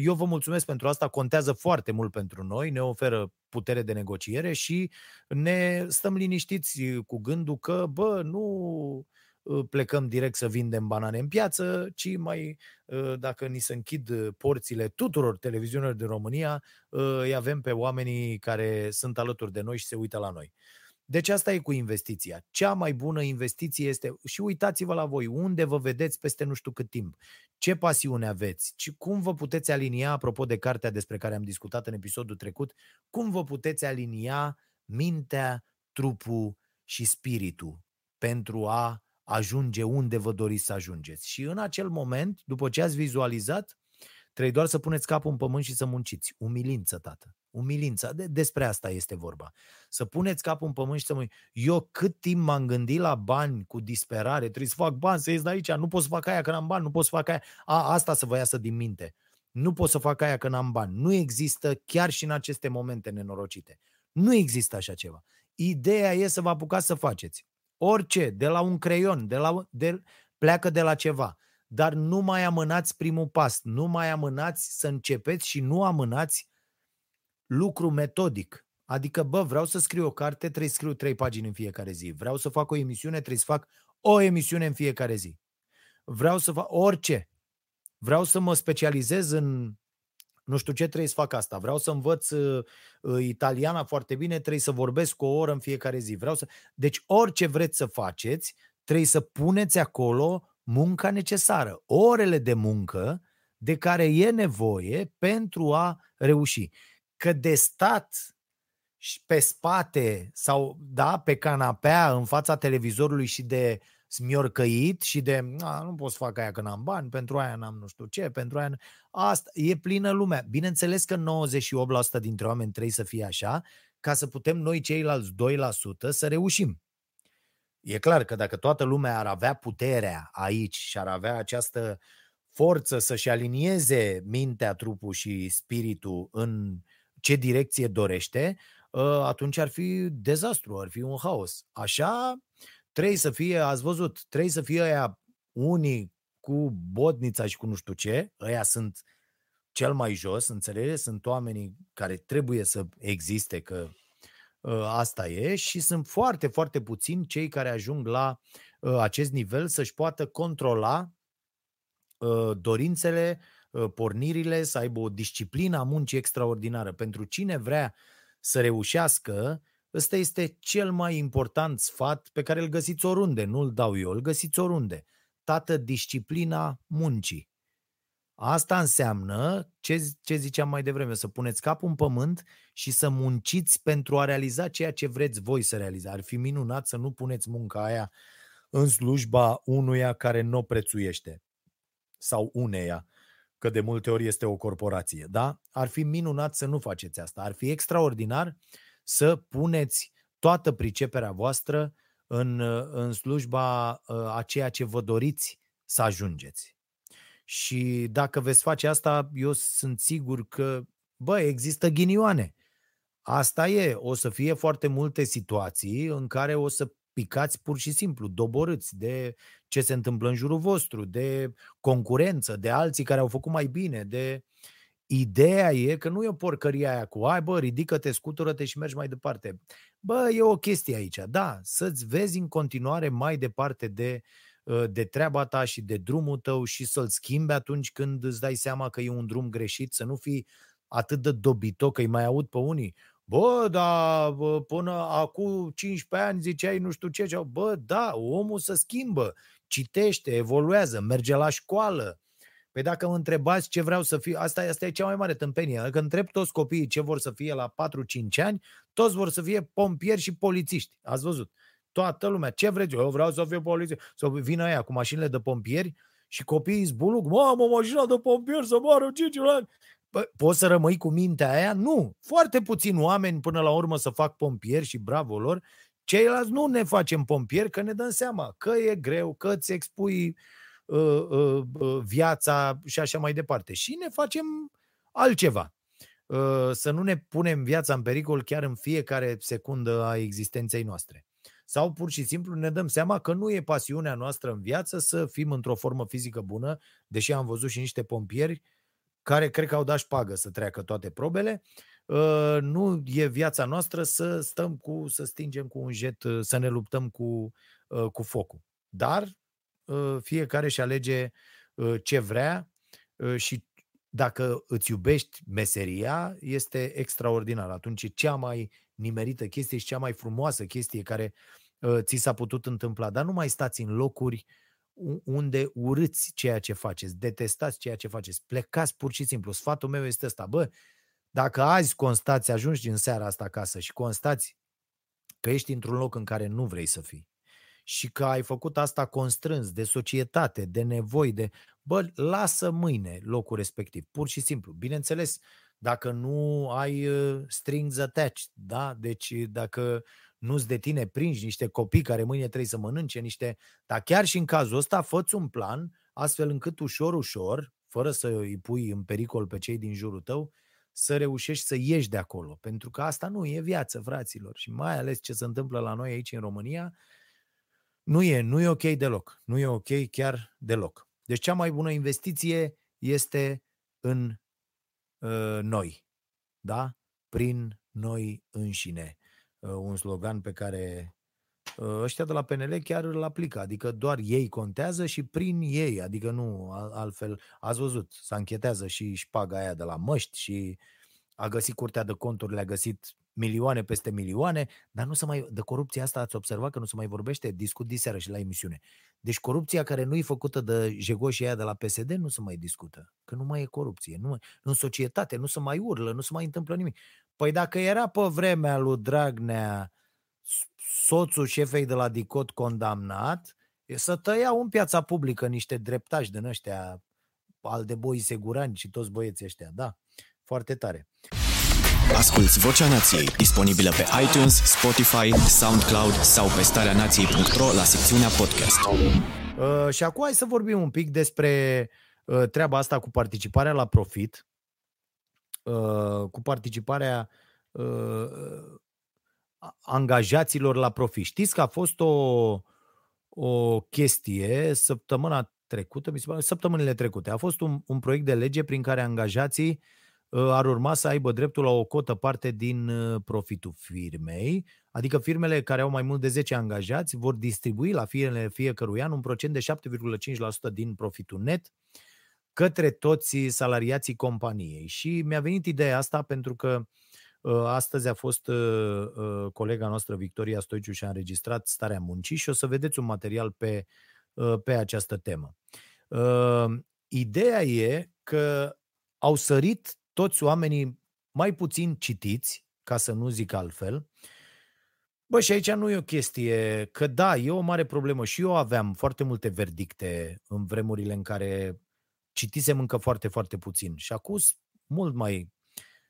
eu vă mulțumesc pentru asta, contează foarte mult pentru noi, ne oferă putere de negociere și ne stăm liniștiți cu gândul că, bă, nu ă, plecăm direct să vindem banane în piață, ci mai, ă, dacă ni se închid porțile tuturor televiziunilor din România, îi avem pe oamenii care sunt alături de noi și se uită la noi. Deci asta e cu investiția. Cea mai bună investiție este, și uitați-vă la voi, unde vă vedeți peste nu știu cât timp, ce pasiune aveți, cum vă puteți alinia, apropo de cartea despre care am discutat în episodul trecut, cum vă puteți alinia mintea, trupul și spiritul pentru a ajunge unde vă doriți să ajungeți. Și în acel moment, după ce ați vizualizat, trebuie doar să puneți capul în pământ și să munciți. Umilință, tată. Umilința. De, despre asta este vorba. Să puneți capul în pământ și să mă... Eu cât timp m-am gândit la bani cu disperare, trebuie să fac bani, să ies de aici, nu pot să fac aia că n-am bani, nu pot să fac aia. A, asta să vă iasă din minte. Nu pot să fac aia că n-am bani. Nu există chiar și în aceste momente nenorocite. Nu există așa ceva. Ideea e să vă apucați să faceți. Orice, de la un creion, de la, de, pleacă de la ceva. Dar nu mai amânați primul pas, nu mai amânați să începeți și nu amânați lucru metodic. Adică, bă, vreau să scriu o carte, trebuie să scriu trei pagini în fiecare zi. Vreau să fac o emisiune, trebuie să fac o emisiune în fiecare zi. Vreau să fac orice. Vreau să mă specializez în nu știu ce trebuie să fac asta. Vreau să învăț uh, uh, italiana foarte bine, trebuie să vorbesc o oră în fiecare zi. Vreau să... Deci orice vreți să faceți, trebuie să puneți acolo munca necesară, orele de muncă de care e nevoie pentru a reuși că de stat și pe spate sau da, pe canapea în fața televizorului și de smiorcăit și de a, nu pot să fac aia că n-am bani, pentru aia n-am nu știu ce, pentru aia... Asta e plină lumea. Bineînțeles că 98% dintre oameni trebuie să fie așa, ca să putem noi ceilalți 2% să reușim. E clar că dacă toată lumea ar avea puterea aici și ar avea această forță să-și alinieze mintea, trupul și spiritul în ce direcție dorește, ă, atunci ar fi dezastru, ar fi un haos. Așa trebuie să fie, ați văzut, trebuie să fie aia unii cu botnița și cu nu știu ce, ăia sunt cel mai jos, înțelegeți? Sunt oamenii care trebuie să existe, că uh, asta e, și sunt foarte, foarte puțini cei care ajung la uh, acest nivel să-și poată controla uh, dorințele, Uh, pornirile, să aibă o disciplină a muncii extraordinară. Pentru cine vrea să reușească, ăsta este cel mai important sfat pe care îl găsiți oriunde, nu îl dau eu, îl găsiți oriunde. Tată, disciplina muncii. Asta înseamnă, ce, ce ziceam mai devreme, să puneți capul în pământ și să munciți pentru a realiza ceea ce vreți voi să realizați. Ar fi minunat să nu puneți munca aia în slujba unuia care nu o prețuiește sau uneia că de multe ori este o corporație. Da? Ar fi minunat să nu faceți asta. Ar fi extraordinar să puneți toată priceperea voastră în, în slujba uh, a ceea ce vă doriți să ajungeți. Și dacă veți face asta, eu sunt sigur că, bă, există ghinioane. Asta e, o să fie foarte multe situații în care o să picați pur și simplu, doborâți de ce se întâmplă în jurul vostru, de concurență, de alții care au făcut mai bine, de... Ideea e că nu e o porcărie aia cu, ai bă, ridică-te, scutură-te și mergi mai departe. Bă, e o chestie aici, da, să-ți vezi în continuare mai departe de, ă, de treaba ta și de drumul tău și să-l schimbi atunci când îți dai seama că e un drum greșit, să nu fii atât de dobitoc că îi mai aud pe unii. Bă, dar bă, până acum 15 ani ziceai nu știu ce. Bă, da, omul se schimbă, citește, evoluează, merge la școală. Păi dacă mă întrebați ce vreau să fiu, asta, asta e cea mai mare tâmpenie. Dacă întreb toți copiii ce vor să fie la 4-5 ani, toți vor să fie pompieri și polițiști. Ați văzut? Toată lumea. Ce vreți? Eu vreau să fiu polițist. Să vină aia cu mașinile de pompieri și copiii zbuluc. Mamă, mașina de pompieri să moară 5 ani. Păi, poți să rămâi cu mintea aia? Nu. Foarte puțini oameni până la urmă să fac pompieri și bravo lor. Ceilalți nu ne facem pompieri că ne dăm seama că e greu, că îți expui uh, uh, uh, viața și așa mai departe. Și ne facem altceva. Uh, să nu ne punem viața în pericol chiar în fiecare secundă a existenței noastre. Sau pur și simplu ne dăm seama că nu e pasiunea noastră în viață să fim într-o formă fizică bună, deși am văzut și niște pompieri care cred că au dat șpagă să treacă toate probele, uh, nu e viața noastră să stăm cu, să stingem cu un jet, uh, să ne luptăm cu, uh, cu focul. Dar fiecare și alege ce vrea și dacă îți iubești meseria, este extraordinar. Atunci e cea mai nimerită chestie și cea mai frumoasă chestie care ți s-a putut întâmpla. Dar nu mai stați în locuri uh, unde urâți ceea ce faceți, detestați ceea ce faceți, plecați pur și simplu. Sfatul meu este ăsta, bă, dacă azi constați, ajungi în seara asta acasă și constați că ești într-un loc în care nu vrei să fii și că ai făcut asta constrâns de societate, de nevoi, de... Bă, lasă mâine locul respectiv, pur și simplu. Bineînțeles, dacă nu ai uh, strings attached, da? Deci dacă nu-ți de tine prinși niște copii care mâine trebuie să mănânce niște... Dar chiar și în cazul ăsta, fă un plan astfel încât ușor, ușor, fără să îi pui în pericol pe cei din jurul tău, să reușești să ieși de acolo. Pentru că asta nu e viață, fraților. Și mai ales ce se întâmplă la noi aici în România, nu e, nu e ok deloc. Nu e ok chiar deloc. Deci cea mai bună investiție este în uh, noi. Da? Prin noi înșine. Uh, un slogan pe care uh, ăștia de la PNL chiar îl aplică, adică doar ei contează și prin ei, adică nu altfel. Ați văzut, s-a închetează și șpaga aia de la măști și a găsit curtea de conturi, le-a găsit milioane peste milioane, dar nu se mai, de corupția asta ați observat că nu se mai vorbește, discut diseară și la emisiune. Deci corupția care nu e făcută de jegoșii aia de la PSD nu se mai discută, că nu mai e corupție, nu mai, în societate nu se mai urlă, nu se mai întâmplă nimic. Păi dacă era pe vremea lui Dragnea soțul șefei de la DICOT condamnat, să tăiau în piața publică niște dreptași din ăștia al de boi segurani și toți băieții ăștia, da, foarte tare. Asculți Vocea Nației, disponibilă pe iTunes, Spotify, SoundCloud sau pe starea nației.ro la secțiunea podcast. Uh, și acum hai să vorbim un pic despre uh, treaba asta cu participarea la profit, uh, cu participarea uh, angajaților la profit. Știți că a fost o, o chestie săptămâna trecută, mi se pare, săptămânile trecute. A fost un, un proiect de lege prin care angajații uh, Ă, ar urma să aibă dreptul la o cotă parte din ă, profitul firmei, adică firmele care au mai mult de 10 angajați vor distribui la firmele fiecărui an un procent de 7,5% din profitul net către toți salariații companiei. Și mi-a venit ideea asta pentru că ă, astăzi a fost colega noastră Victoria Stoiciu și a înregistrat Starea Muncii și o să vedeți un material pe, pe această temă. Ideea e că au sărit toți oamenii mai puțin citiți, ca să nu zic altfel, Bă, și aici nu e o chestie, că da, e o mare problemă și eu aveam foarte multe verdicte în vremurile în care citisem încă foarte, foarte puțin și acum mult mai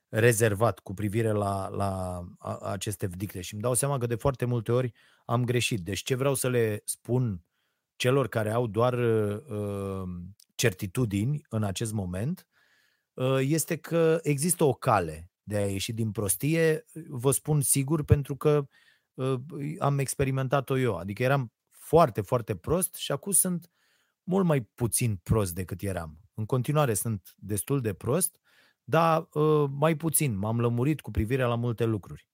rezervat cu privire la, la a, aceste verdicte și îmi dau seama că de foarte multe ori am greșit. Deci ce vreau să le spun celor care au doar uh, certitudini în acest moment Ă, este că există o cale de a ieși din prostie, vă spun sigur, pentru că ă, am experimentat-o eu. Adică eram foarte, foarte prost și acum sunt mult mai puțin prost decât eram. În continuare sunt destul de prost, dar ă, mai puțin. M-am lămurit cu privire la multe lucruri.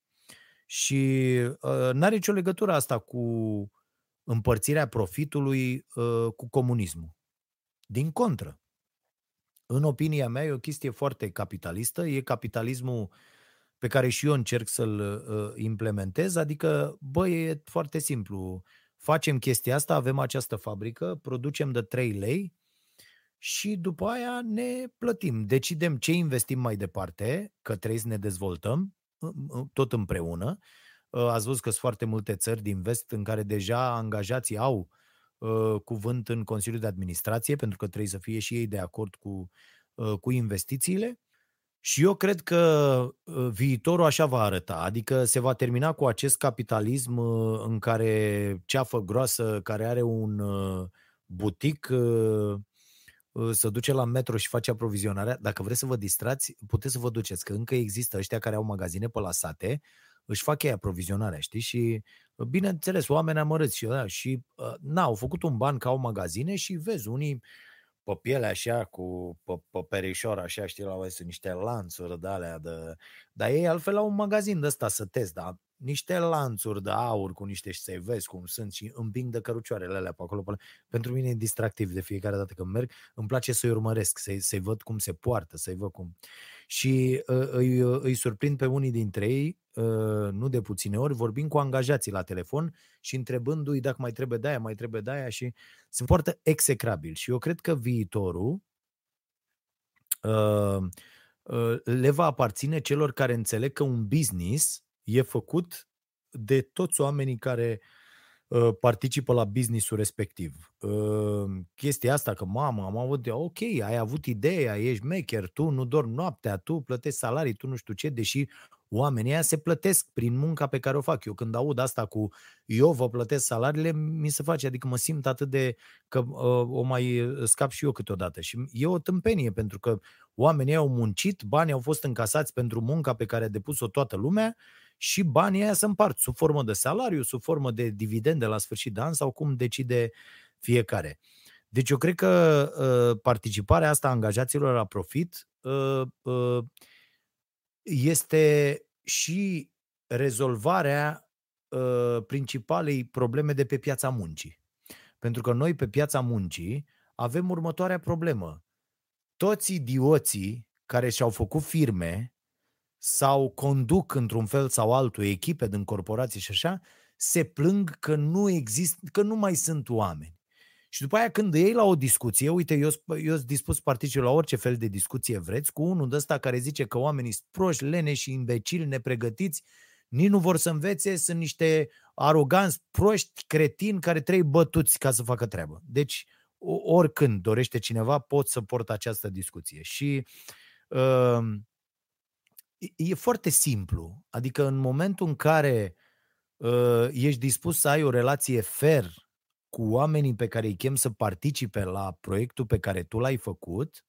Și nu are nicio legătură asta cu împărțirea profitului cu comunismul. Din contră În opinia mea, e o chestie foarte capitalistă, e capitalismul pe care și eu încerc să-l uh, implementez, adică, bă, e foarte simplu. Facem chestia asta, avem această fabrică, producem de 3 lei și după aia ne plătim. Decidem ce investim mai departe, că trebuie să ne dezvoltăm, tot împreună. Uh, ați văzut că sunt foarte multe țări din vest în care deja angajații au uh, cuvânt în Consiliul de Administrație, pentru că trebuie să fie și ei de acord cu, uh, cu investițiile. Și eu cred că uh, viitorul așa va arăta, adică se va termina cu acest capitalism uh, în care ceafă groasă care are un uh, butic să duce la metro și face aprovizionarea. Dacă vreți să vă distrați, puteți să vă duceți, că încă există ăștia care au magazine pe la sate, își fac ei aprovizionarea, știi? Și, bineînțeles, oameni amărâți și, da, și na, au făcut un ban ca au magazine și vezi, unii pe piele așa, cu pe, pe perișor așa, știi, la sunt niște lanțuri de alea, de... dar ei altfel au un magazin de ăsta să test, dar niște lanțuri de aur cu niște și să vezi cum sunt și împing de cărucioarele alea pe acolo. Pe Pentru mine e distractiv de fiecare dată când merg. Îmi place să-i urmăresc, să-i, să văd cum se poartă, să-i văd cum... Și uh, îi, îi surprind pe unii dintre ei, uh, nu de puține ori, vorbind cu angajații la telefon și întrebându-i dacă mai trebuie de aia, mai trebuie de aia și se poartă execrabil. Și eu cred că viitorul uh, uh, le va aparține celor care înțeleg că un business e făcut de toți oamenii care uh, participă la businessul respectiv. Uh, chestia asta că, mamă, am avut, ok, ai avut ideea, ești maker, tu nu dormi noaptea, tu plătești salarii, tu nu știu ce, deși oamenii ăia se plătesc prin munca pe care o fac. Eu când aud asta cu eu vă plătesc salariile, mi se face, adică mă simt atât de că uh, o mai scap și eu câteodată. Și e o tâmpenie, pentru că oamenii au muncit, banii au fost încasați pentru munca pe care a depus-o toată lumea și banii aia se împart sub formă de salariu, sub formă de dividende la sfârșit de an sau cum decide fiecare. Deci eu cred că uh, participarea asta a angajaților la profit uh, uh, este și rezolvarea uh, principalei probleme de pe piața muncii. Pentru că noi pe piața muncii avem următoarea problemă. Toți idioții care și-au făcut firme sau conduc într-un fel sau altul echipe din corporații și așa, se plâng că nu există, că nu mai sunt oameni. Și după aia când ei la o discuție, uite, eu, eu sunt dispus să particip la orice fel de discuție vreți, cu unul de ăsta care zice că oamenii sunt proști, lene și imbecili, nepregătiți, nici nu vor să învețe, sunt niște aroganți, proști, cretini care trebuie bătuți ca să facă treabă. Deci, oricând dorește cineva, pot să port această discuție. Și uh, e foarte simplu. Adică în momentul în care uh, ești dispus să ai o relație fair cu oamenii pe care îi chem să participe la proiectul pe care tu l-ai făcut,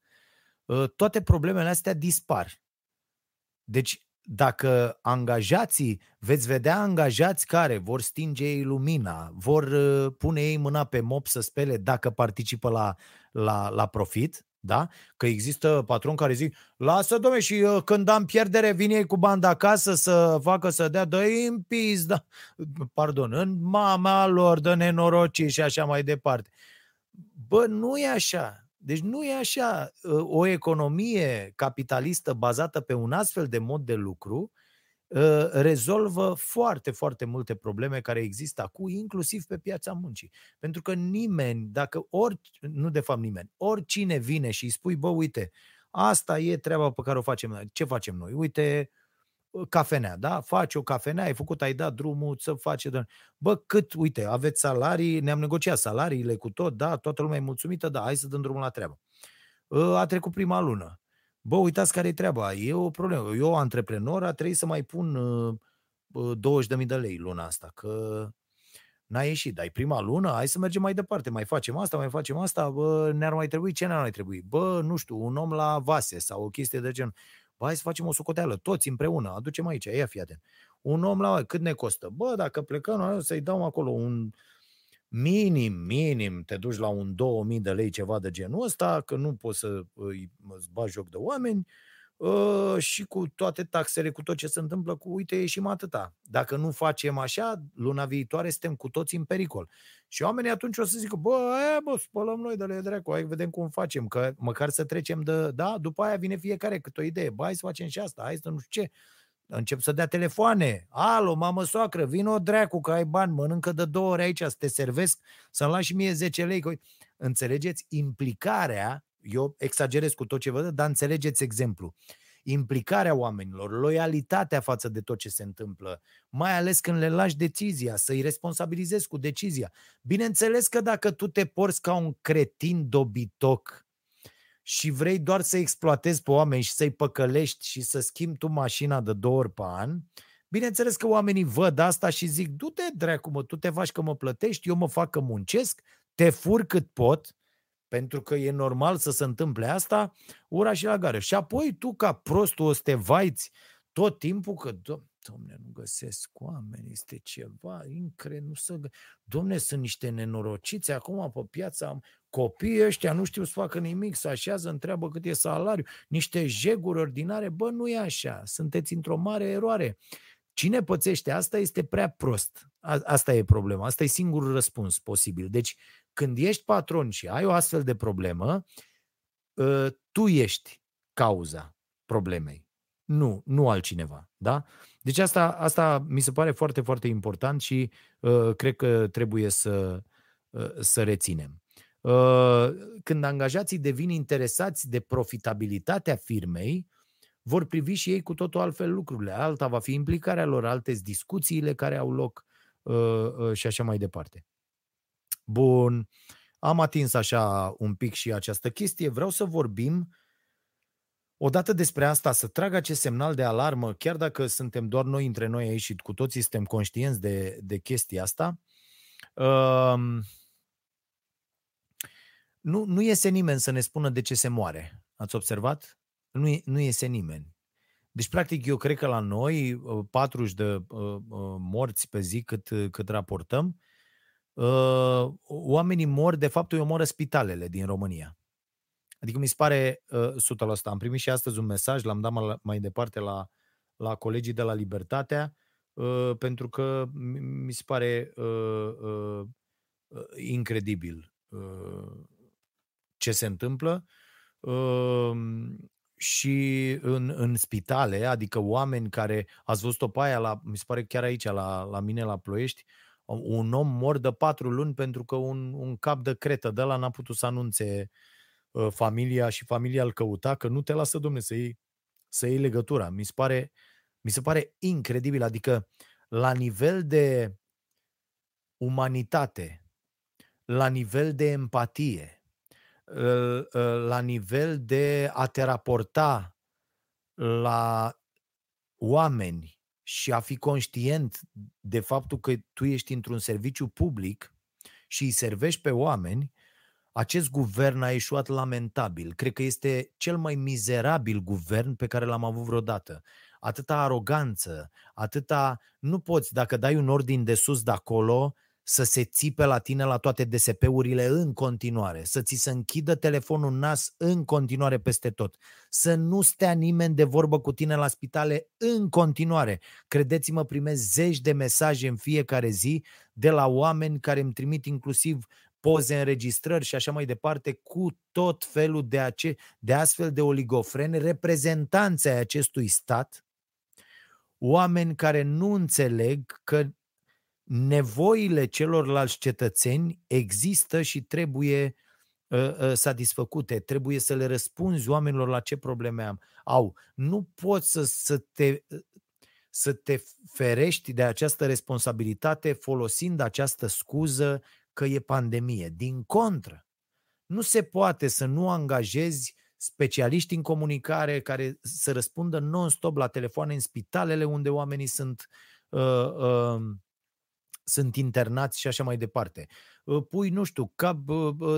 uh, toate problemele astea dispar. Deci, dacă angajații, veți vedea angajați care vor stinge ei lumina, vor uh, pune ei mâna pe mop să spele dacă participă la, la, la profit, da? Că există patron care zic, lasă domne și uh, când am pierdere vine ei cu banda acasă să facă să dea, dă în pizda, pardon, în mama lor, de nenorocii și așa mai departe. Bă, nu e așa. Deci nu e așa. Uh, o economie capitalistă bazată pe un astfel de mod de lucru Ă, rezolvă foarte, foarte multe probleme care există acum, inclusiv pe piața muncii. Pentru că nimeni, dacă ori, nu de fapt nimeni, oricine vine și îi spui, bă, uite, asta e treaba pe care o facem noi. Ce facem noi? Uite, ă, cafenea, da? Faci o cafenea, ai făcut, ai dat drumul să faci. Bă, cât, uite, aveți salarii, ne-am negociat salariile cu tot, da, toată lumea e mulțumită, da, hai să dăm drumul la treabă. Ă, a trecut prima lună. Bă, uitați care e treaba, e o problemă. Eu, antreprenor, a trebuit să mai pun uh, 20.000 de lei luna asta, că n-a ieșit. Dar e prima lună, hai să mergem mai departe, mai facem asta, mai facem asta, bă, ne-ar mai trebui, ce ne-ar mai trebui? Bă, nu știu, un om la vase sau o chestie de genul. Bă, hai să facem o socoteală, toți împreună, aducem aici, ia fi atent. Un om la cât ne costă? Bă, dacă plecăm, să-i dau acolo un minim, minim te duci la un 2000 de lei, ceva de genul ăsta, că nu poți să îi bagi joc de oameni, uh, și cu toate taxele, cu tot ce se întâmplă, cu uite, ieșim atâta. Dacă nu facem așa, luna viitoare suntem cu toți în pericol. Și oamenii atunci o să zică, bă, aia, bă, spălăm noi de la dracu, hai vedem cum facem, că măcar să trecem de, da, după aia vine fiecare câte o idee, bă, hai să facem și asta, hai să nu știu ce. Încep să dea telefoane. Alo, mamă soacră, vin o dracu că ai bani, mănâncă de două ori aici, să te servesc, să-mi lași și mie 10 lei. Înțelegeți? Implicarea, eu exagerez cu tot ce văd, dar înțelegeți exemplu. Implicarea oamenilor, loialitatea față de tot ce se întâmplă, mai ales când le lași decizia, să-i responsabilizezi cu decizia. Bineînțeles că dacă tu te porți ca un cretin dobitoc și vrei doar să exploatezi pe oameni și să-i păcălești și să schimbi tu mașina de două ori pe an, bineînțeles că oamenii văd asta și zic, du-te dracu mă, tu te faci că mă plătești, eu mă fac că muncesc, te fur cât pot, pentru că e normal să se întâmple asta, ura și la gară. Și apoi tu ca prostul o să te vaiți tot timpul că, domne, nu găsesc oameni, este ceva incredibil, nu să... Domne, sunt niște nenorociți acum pe piața, copiii ăștia nu știu să facă nimic, să așează, întreabă cât e salariu, niște jeguri ordinare, bă, nu e așa, sunteți într-o mare eroare. Cine pățește asta este prea prost. Asta e problema, asta e singurul răspuns posibil. Deci, când ești patron și ai o astfel de problemă, ă, tu ești cauza problemei, nu, nu altcineva. Da? Deci asta, asta mi se pare foarte, foarte important și uh, cred că trebuie să, uh, să reținem. Uh, când angajații devin interesați de profitabilitatea firmei, vor privi și ei cu totul altfel lucrurile. Alta va fi implicarea lor, alte discuțiile care au loc uh, uh, și așa mai departe. Bun, am atins așa un pic și această chestie. Vreau să vorbim odată despre asta, să trag acest semnal de alarmă, chiar dacă suntem doar noi între noi aici și cu toții suntem conștienți de, de chestia asta. Uh, nu, nu iese nimeni să ne spună de ce se moare. Ați observat? Nu, nu iese nimeni. Deci, practic, eu cred că la noi, 40 de uh, uh, morți pe zi cât, cât raportăm, uh, oamenii mor, de fapt, îi omoră spitalele din România. Adică mi se pare uh, 100%. Am primit și astăzi un mesaj, l-am dat mai departe la, la colegii de la Libertatea, uh, pentru că mi se pare uh, uh, incredibil uh, ce se întâmplă. Uh, și în, în spitale, adică oameni care, ați văzut-o pe aia, la, mi se pare chiar aici, la, la mine la Ploiești, un om mor de patru luni pentru că un, un cap de cretă de la n-a putut să anunțe uh, familia și familia îl căuta, că nu te lasă, domne, să iei, să iei legătura. Mi se, pare, mi se pare incredibil, adică la nivel de umanitate, la nivel de empatie, la nivel de a te raporta la oameni și a fi conștient de faptul că tu ești într-un serviciu public și îi servești pe oameni, acest guvern a ieșuat lamentabil. Cred că este cel mai mizerabil guvern pe care l-am avut vreodată. Atâta aroganță, atâta... Nu poți, dacă dai un ordin de sus de acolo, să se țipe la tine la toate DSP-urile în continuare, să ți se închidă telefonul în nas în continuare peste tot, să nu stea nimeni de vorbă cu tine la spitale în continuare. Credeți-mă, primesc zeci de mesaje în fiecare zi de la oameni care îmi trimit inclusiv poze, înregistrări și așa mai departe, cu tot felul de, ace- de astfel de oligofrene, reprezentanții ai acestui stat, oameni care nu înțeleg că nevoile celorlalți cetățeni există și trebuie uh, uh, satisfăcute, trebuie să le răspunzi oamenilor la ce probleme am, au. Nu poți să, să, te, să te ferești de această responsabilitate folosind această scuză că e pandemie. Din contră, nu se poate să nu angajezi specialiști în comunicare care să răspundă non-stop la telefoane în spitalele unde oamenii sunt uh, uh, sunt internați și așa mai departe. Pui, nu știu, cap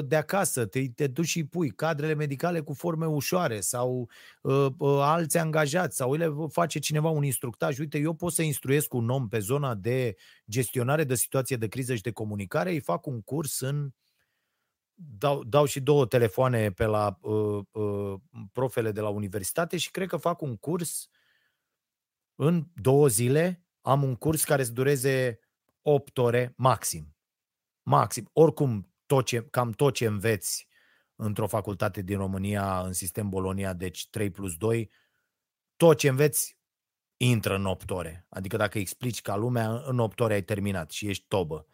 de acasă, te, te duci și pui cadrele medicale cu forme ușoare sau uh, alți angajați sau le face cineva un instructaj. Uite, eu pot să instruiesc un om pe zona de gestionare de situație de criză și de comunicare, îi fac un curs în dau, dau și două telefoane pe la uh, uh, profele de la universitate și cred că fac un curs în două zile. Am un curs care să dureze 8 ore maxim. Maxim. Oricum, tot ce, cam tot ce înveți într-o facultate din România, în sistem Bolonia, deci 3 plus 2, tot ce înveți intră în 8 ore. Adică dacă explici ca lumea, în 8 ore ai terminat și ești tobă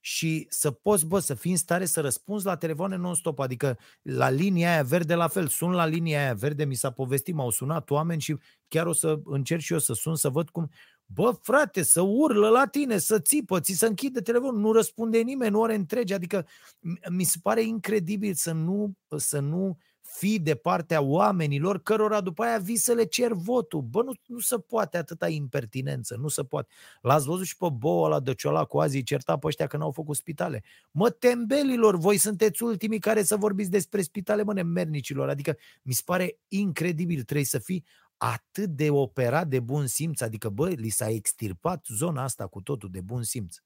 și să poți, bă, să fii în stare să răspunzi la telefoane non-stop, adică la linia aia verde la fel, sun la linia aia verde, mi s-a povestit, m-au sunat oameni și chiar o să încerc și eu să sun, să văd cum, bă, frate, să urlă la tine, să țipă, ți să închide telefonul, nu răspunde nimeni, nu ore întregi, adică mi se pare incredibil să nu, să nu fi de partea oamenilor cărora după aia vii să le cer votul. Bă, nu, nu se poate atâta impertinență, nu se poate. L-ați văzut și pe Boa la Dăciola cu azi, certa pe ăștia că n-au făcut spitale. Mă, tembelilor, voi sunteți ultimii care să vorbiți despre spitale, mă, nemernicilor. Adică mi se pare incredibil, trebuie să fii atât de operat de bun simț, adică, bă, li s-a extirpat zona asta cu totul de bun simț.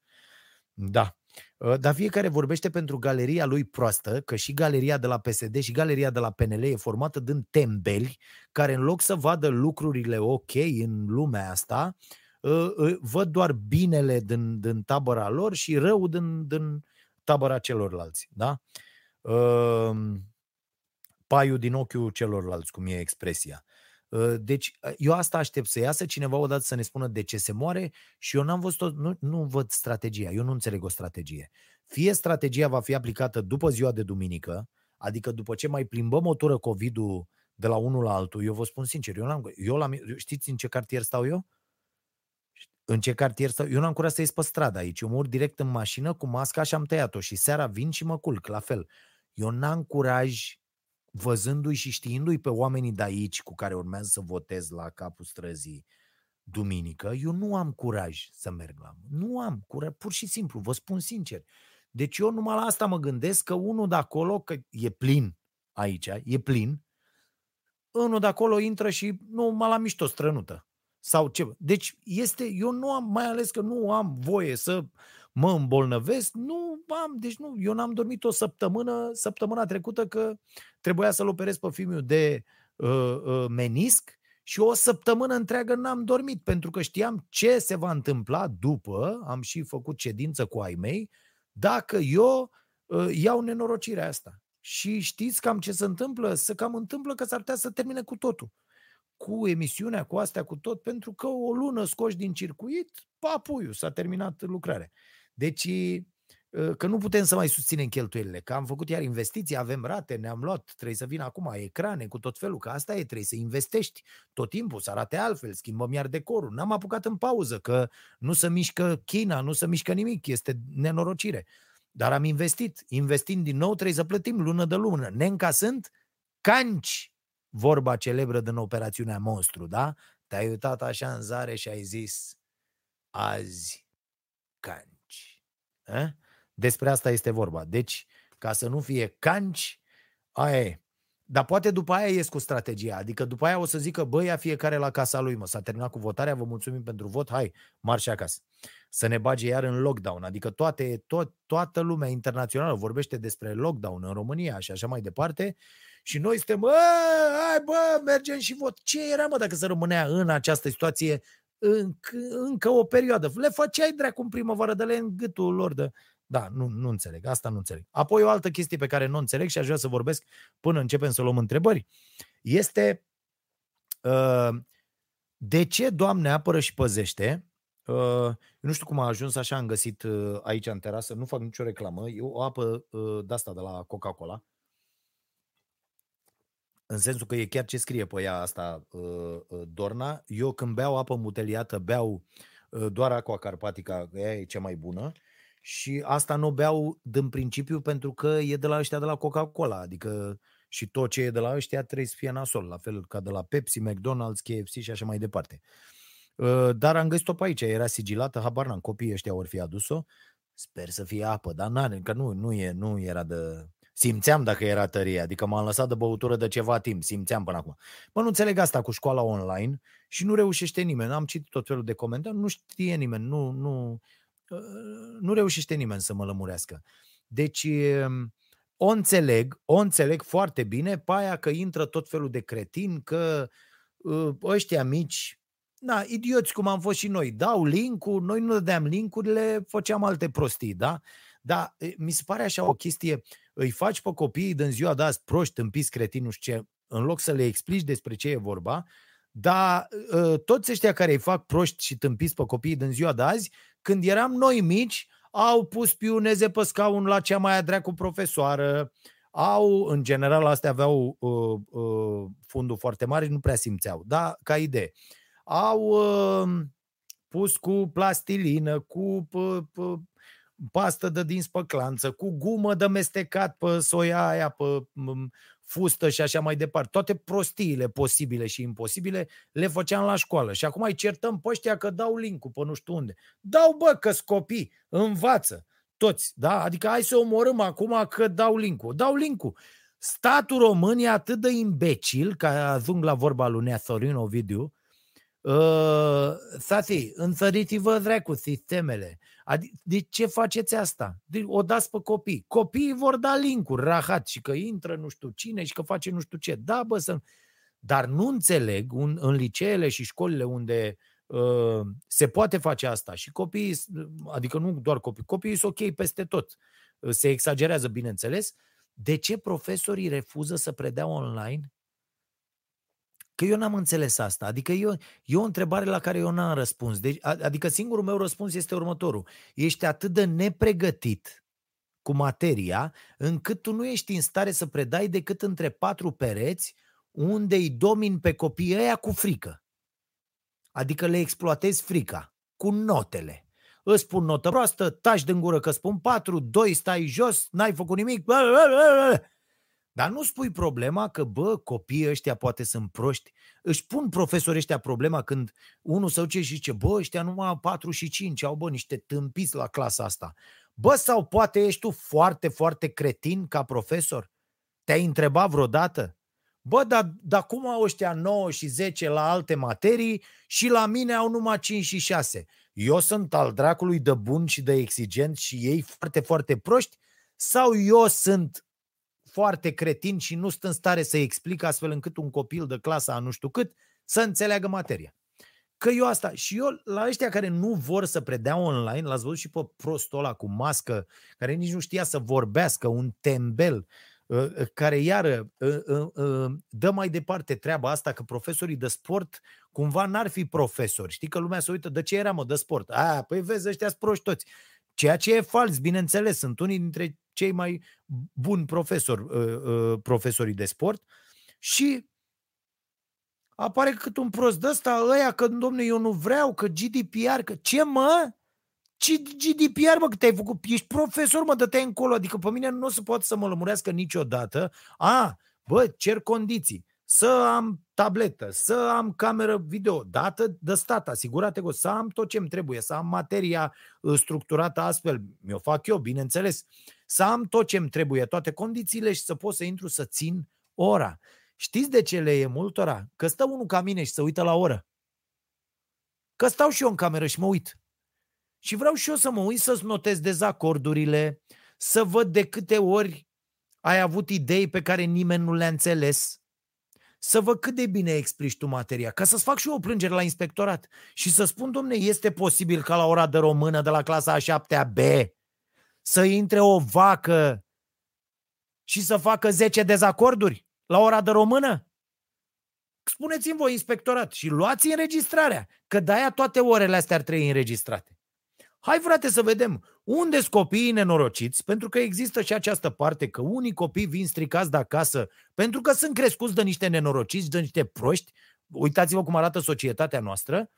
Da. Ă, dar fiecare vorbește pentru galeria lui proastă, că și galeria de la PSD și galeria de la PNL e formată din tembeli care în loc să vadă lucrurile ok în lumea asta, ă, ă, văd doar binele din, din tabăra lor și rău din, din tabăra celorlalți. Da? Paiul din ochiul celorlalți, cum e expresia. Ă, deci eu asta aștept să iasă cineva odată să ne spună de ce se moare și eu n-am văzut, nu, nu văd strategia, eu nu înțeleg o strategie. Fie strategia va fi aplicată după ziua de duminică, adică după ce mai plimbăm o tură COVID-ul de la unul la altul, eu vă spun sincer, eu, n-am, eu la, știți în ce cartier stau eu? În ce cartier stau? Eu n-am curat să ies pe stradă aici, eu mă urc direct în mașină cu masca și am tăiat-o și seara vin și mă culc, la fel. Eu n-am curaj văzându-i și știindu-i pe oamenii de aici cu care urmează să votez la capul străzii duminică, eu nu am curaj să merg la... Nu am curaj, pur și simplu, vă spun sincer. Deci eu numai la asta mă gândesc că unul de acolo, că e plin aici, e plin, unul de acolo intră și nu mă la mișto strănută. Sau ce. Deci este, eu nu am, mai ales că nu am voie să mă îmbolnăvesc, nu am, deci nu, eu n-am dormit o săptămână, săptămâna trecută că trebuia să-l operez pe fiul de uh, uh, menisc și o săptămână întreagă n-am dormit pentru că știam ce se va întâmpla după, am și făcut cedință cu ai mei, dacă eu uh, iau nenorocirea asta. Și știți cam ce se întâmplă? Se cam întâmplă că s-ar putea să termine cu totul. Cu emisiunea, cu astea, cu tot, pentru că o lună scoși din circuit, papuiu, s-a terminat lucrarea. Deci, ă, că nu putem să mai susținem cheltuielile, că am făcut iar investiții, avem rate, ne-am luat, trebuie să vină acum ecrane cu tot felul, că asta e, trebuie să investești tot timpul, să arate altfel, schimbăm iar decorul. N-am apucat în pauză, că nu se mișcă China, nu se mișcă nimic, este nenorocire. Dar am investit. Investind din nou, trebuie să plătim lună de lună. Ne încasând canci, vorba celebră din operațiunea Monstru, da? Te-ai uitat așa în zare și ai zis, azi canci. Eh? Despre asta este vorba. Deci, ca să nu fie canci, aia e. Dar poate după aia ies cu strategia. Adică după aia o să zică, băi, ia fiecare la casa lui, mă, s-a terminat cu votarea, vă mulțumim pentru vot, hai, marș acasă. Să ne bage iar în lockdown. Adică toate, tot, toată lumea internațională vorbește despre lockdown în România și așa mai departe. Și noi suntem, bă, hai bă, mergem și vot. Ce era, mă, dacă să rămânea în această situație încă, încă o perioadă. Le făceai dracu în primăvară, de le în gâtul lor de... Da, nu, nu înțeleg, asta nu înțeleg. Apoi o altă chestie pe care nu înțeleg și aș vrea să vorbesc până începem să luăm întrebări, este uh, de ce Doamne apără și păzește Uh, eu nu știu cum a ajuns așa, am găsit uh, aici în terasă, nu fac nicio reclamă, e o apă uh, de asta de la Coca-Cola, în sensul că e chiar ce scrie pe ea asta uh, uh, Dorna. Eu când beau apă muteliată, beau uh, doar aqua carpatica, ea e cea mai bună. Și asta nu beau din principiu pentru că e de la ăștia de la Coca-Cola, adică și tot ce e de la ăștia trebuie să fie nasol, la fel ca de la Pepsi, McDonald's, KFC și așa mai departe. Dar am găsit-o pe aici, era sigilată, habar n-am, copiii ăștia ori fi adus-o, sper să fie apă, dar n-are, că nu, nu, e, nu era de, Simțeam dacă era tărie, adică m-am lăsat de băutură de ceva timp, simțeam până acum. Mă, nu înțeleg asta cu școala online și nu reușește nimeni. Am citit tot felul de comentarii, nu știe nimeni, nu, nu, uh, nu reușește nimeni să mă lămurească. Deci, um, o înțeleg, o înțeleg foarte bine, pe aia că intră tot felul de cretin, că uh, ăștia mici, na, idioți cum am fost și noi, dau link-ul, noi nu dădeam link-urile, făceam alte prostii, da? Dar mi se pare așa o chestie, îi faci pe copiii din ziua de azi proști, împiți cretini, nu știu ce, în loc să le explici despre ce e vorba, dar ă, toți ăștia care îi fac proști și tâmpiți pe copiii din ziua de azi, când eram noi mici, au pus piuneze pe scaun la cea mai adreacu profesoară, au, în general, astea aveau uh, uh, fundul foarte mare și nu prea simțeau, da, ca idee. Au uh, pus cu plastilină, cu uh, uh, pastă de dinți pe clanță, cu gumă de mestecat pe soia aia, pe fustă și așa mai departe. Toate prostiile posibile și imposibile le făceam la școală. Și acum îi certăm pe ăștia că dau link pe nu știu unde. Dau bă că copii, învață toți, da? Adică hai să omorâm acum că dau link-ul. Dau link-ul. Statul român e atât de imbecil, ca ajung la vorba lui Nea Sorin Ovidiu, Uh, Sati, înțăriți-vă dracu sistemele. Adică, de ce faceți asta? De, o dați pe copii. Copiii vor da linkuri, rahat, și că intră nu știu cine și că face nu știu ce. Da, bă, să... Dar nu înțeleg un, în liceele și școlile unde uh, se poate face asta și copiii, adică nu doar copii, copiii sunt ok peste tot. Se exagerează, bineînțeles. De ce profesorii refuză să predea online Că eu n-am înțeles asta. Adică eu, e o întrebare la care eu n-am răspuns. Deci, adică singurul meu răspuns este următorul. Ești atât de nepregătit cu materia, încât tu nu ești în stare să predai decât între patru pereți unde îi domini pe copiii ăia cu frică. Adică le exploatezi frica, cu notele. Îți spun notă proastă, taci din gură că spun patru, doi stai jos, n-ai făcut nimic. Dar nu spui problema că, bă, copiii ăștia poate sunt proști. Își pun profesorii ăștia problema când unul se duce și zice, bă, ăștia numai 4 și 5 au, bă, niște tâmpiți la clasa asta. Bă, sau poate ești tu foarte, foarte cretin ca profesor? Te-ai întrebat vreodată? Bă, dar da cum au ăștia 9 și 10 la alte materii și la mine au numai 5 și 6? Eu sunt al dracului de bun și de exigent și ei foarte, foarte proști? Sau eu sunt foarte cretin și nu sunt în stare să explic astfel încât un copil de clasa a nu știu cât să înțeleagă materia. Că eu asta, și eu la ăștia care nu vor să predea online, l-ați văzut și pe prostul ăla cu mască, care nici nu știa să vorbească, un tembel, ă, ă, care iară ă, dă mai departe treaba asta că profesorii de sport cumva n-ar fi profesori. Știi că lumea se uită, de ce era mă, de sport? A, păi vezi, ăștia sunt proști toți. Ceea ce e fals, bineînțeles, sunt unii dintre cei mai buni profesori, uh, uh, profesorii de sport și apare cât un prost de ăsta, ăia că, domne, eu nu vreau, că GDPR, că ce mă? Ce GDPR, mă, că te-ai făcut? Ești profesor, mă, dă-te încolo. Adică pe mine nu o să pot să mă lămurească niciodată. A, bă, cer condiții să am tabletă, să am cameră video dată de stat, asigurate că să am tot ce îmi trebuie, să am materia uh, structurată astfel, mi-o fac eu, bineînțeles, să am tot ce îmi trebuie, toate condițiile și să pot să intru să țin ora. Știți de ce le e multora? Că stă unul ca mine și să uită la oră. Că stau și eu în cameră și mă uit. Și vreau și eu să mă uit să-ți notez dezacordurile, să văd de câte ori ai avut idei pe care nimeni nu le-a înțeles, să văd cât de bine explici tu materia, ca să-ți fac și eu o plângere la inspectorat și să spun, domne, este posibil ca la ora de română de la clasa a 7 B să intre o vacă și să facă 10 dezacorduri la ora de română? Spuneți-mi voi, inspectorat, și luați înregistrarea, că de-aia toate orele astea ar trebui înregistrate. Hai, frate, să vedem unde sunt copiii nenorociți, pentru că există și această parte că unii copii vin stricați de acasă pentru că sunt crescuți de niște nenorociți, de niște proști. Uitați-vă cum arată societatea noastră.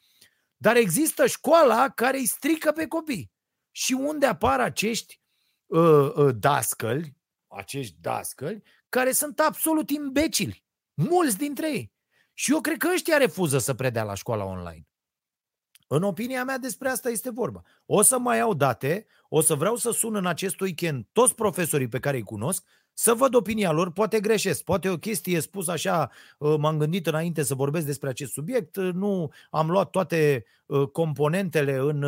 Dar există școala care îi strică pe copii. Și unde apar acești uh, uh, dascăli, acești dascăli, care sunt absolut imbecili. Mulți dintre ei. Și eu cred că ăștia refuză să predea la școala online. În opinia mea despre asta este vorba. O să mai iau date, o să vreau să sun în acest weekend toți profesorii pe care îi cunosc, să văd opinia lor, poate greșesc, poate o chestie spus așa, uh, m-am gândit înainte să vorbesc despre acest subiect, uh, nu am luat toate uh, componentele în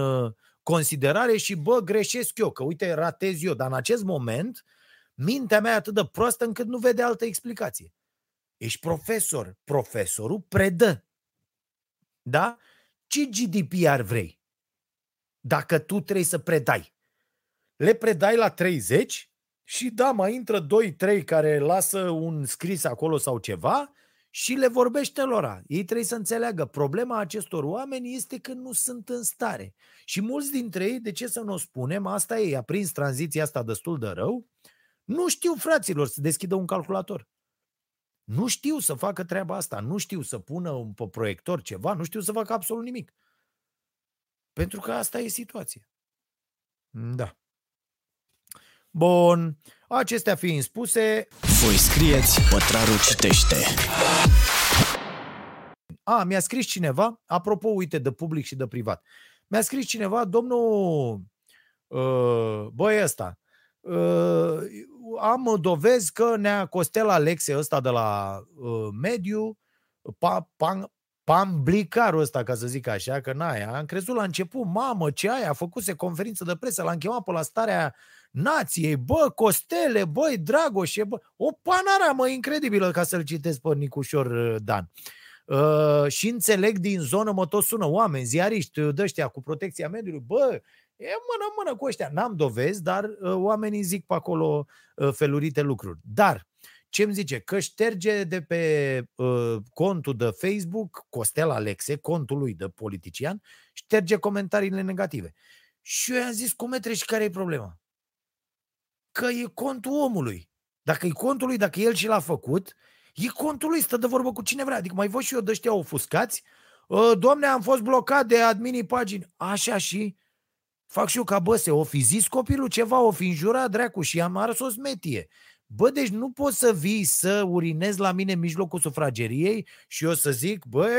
considerare și bă, greșesc eu, că uite, ratez eu, dar în acest moment Mintea mea e atât de proastă încât nu vede altă explicație. Ești profesor. Profesorul predă. Da? Ce GDPR vrei? Dacă tu trebuie să predai. Le predai la 30 și da, mai intră 2-3 care lasă un scris acolo sau ceva și le vorbește lor. Ei trebuie să înțeleagă. Problema acestor oameni este că nu sunt în stare. Și mulți dintre ei, de ce să nu o spunem, asta e, a prins tranziția asta destul de rău, nu știu, fraților, să deschidă un calculator. Nu știu să facă treaba asta, nu știu să pună un pe proiector ceva, nu știu să facă absolut nimic. Pentru că asta e situația. Da. Bun. Acestea fiind spuse... Voi scrieți, pătrarul citește. A, mi-a scris cineva, apropo, uite, de public și de privat. Mi-a scris cineva, domnul, uh, băi ăsta, uh, am dovezi că nea Costel Alexe ăsta de la uh, mediu, pa, pan, pamblicarul ăsta, ca să zic așa, că n-aia, am crezut la început, mamă, ce aia, a făcuse conferință de presă, l-am chemat pe la starea nației, bă, Costele, băi, Dragoșe, bă, o panoramă incredibilă ca să-l citesc pe Nicușor uh, Dan. Uh, și înțeleg din zonă, mă tot sună oameni, ziariști, uh, dăștia cu protecția mediului, bă, e mână-mână cu ăștia. N-am dovezi, dar uh, oamenii zic pe acolo uh, felurite lucruri. Dar, ce îmi zice? Că șterge de pe uh, contul de Facebook, Costel Alexe, contul lui de politician, șterge comentariile negative. Și eu i-am zis, cum și care e problema? Că e contul omului. Dacă e contul lui, dacă el și l-a făcut, e contul lui, stă de vorbă cu cine vrea. Adică mai văd și eu de ăștia ofuscați, ă, Doamne, am fost blocat de adminii pagini. Așa și fac și eu ca bă, se o fi zis copilul ceva, o fi înjurat dracu și am ars o smetie. Bă, deci nu poți să vii să urinezi la mine în mijlocul sufrageriei și eu să zic, bă,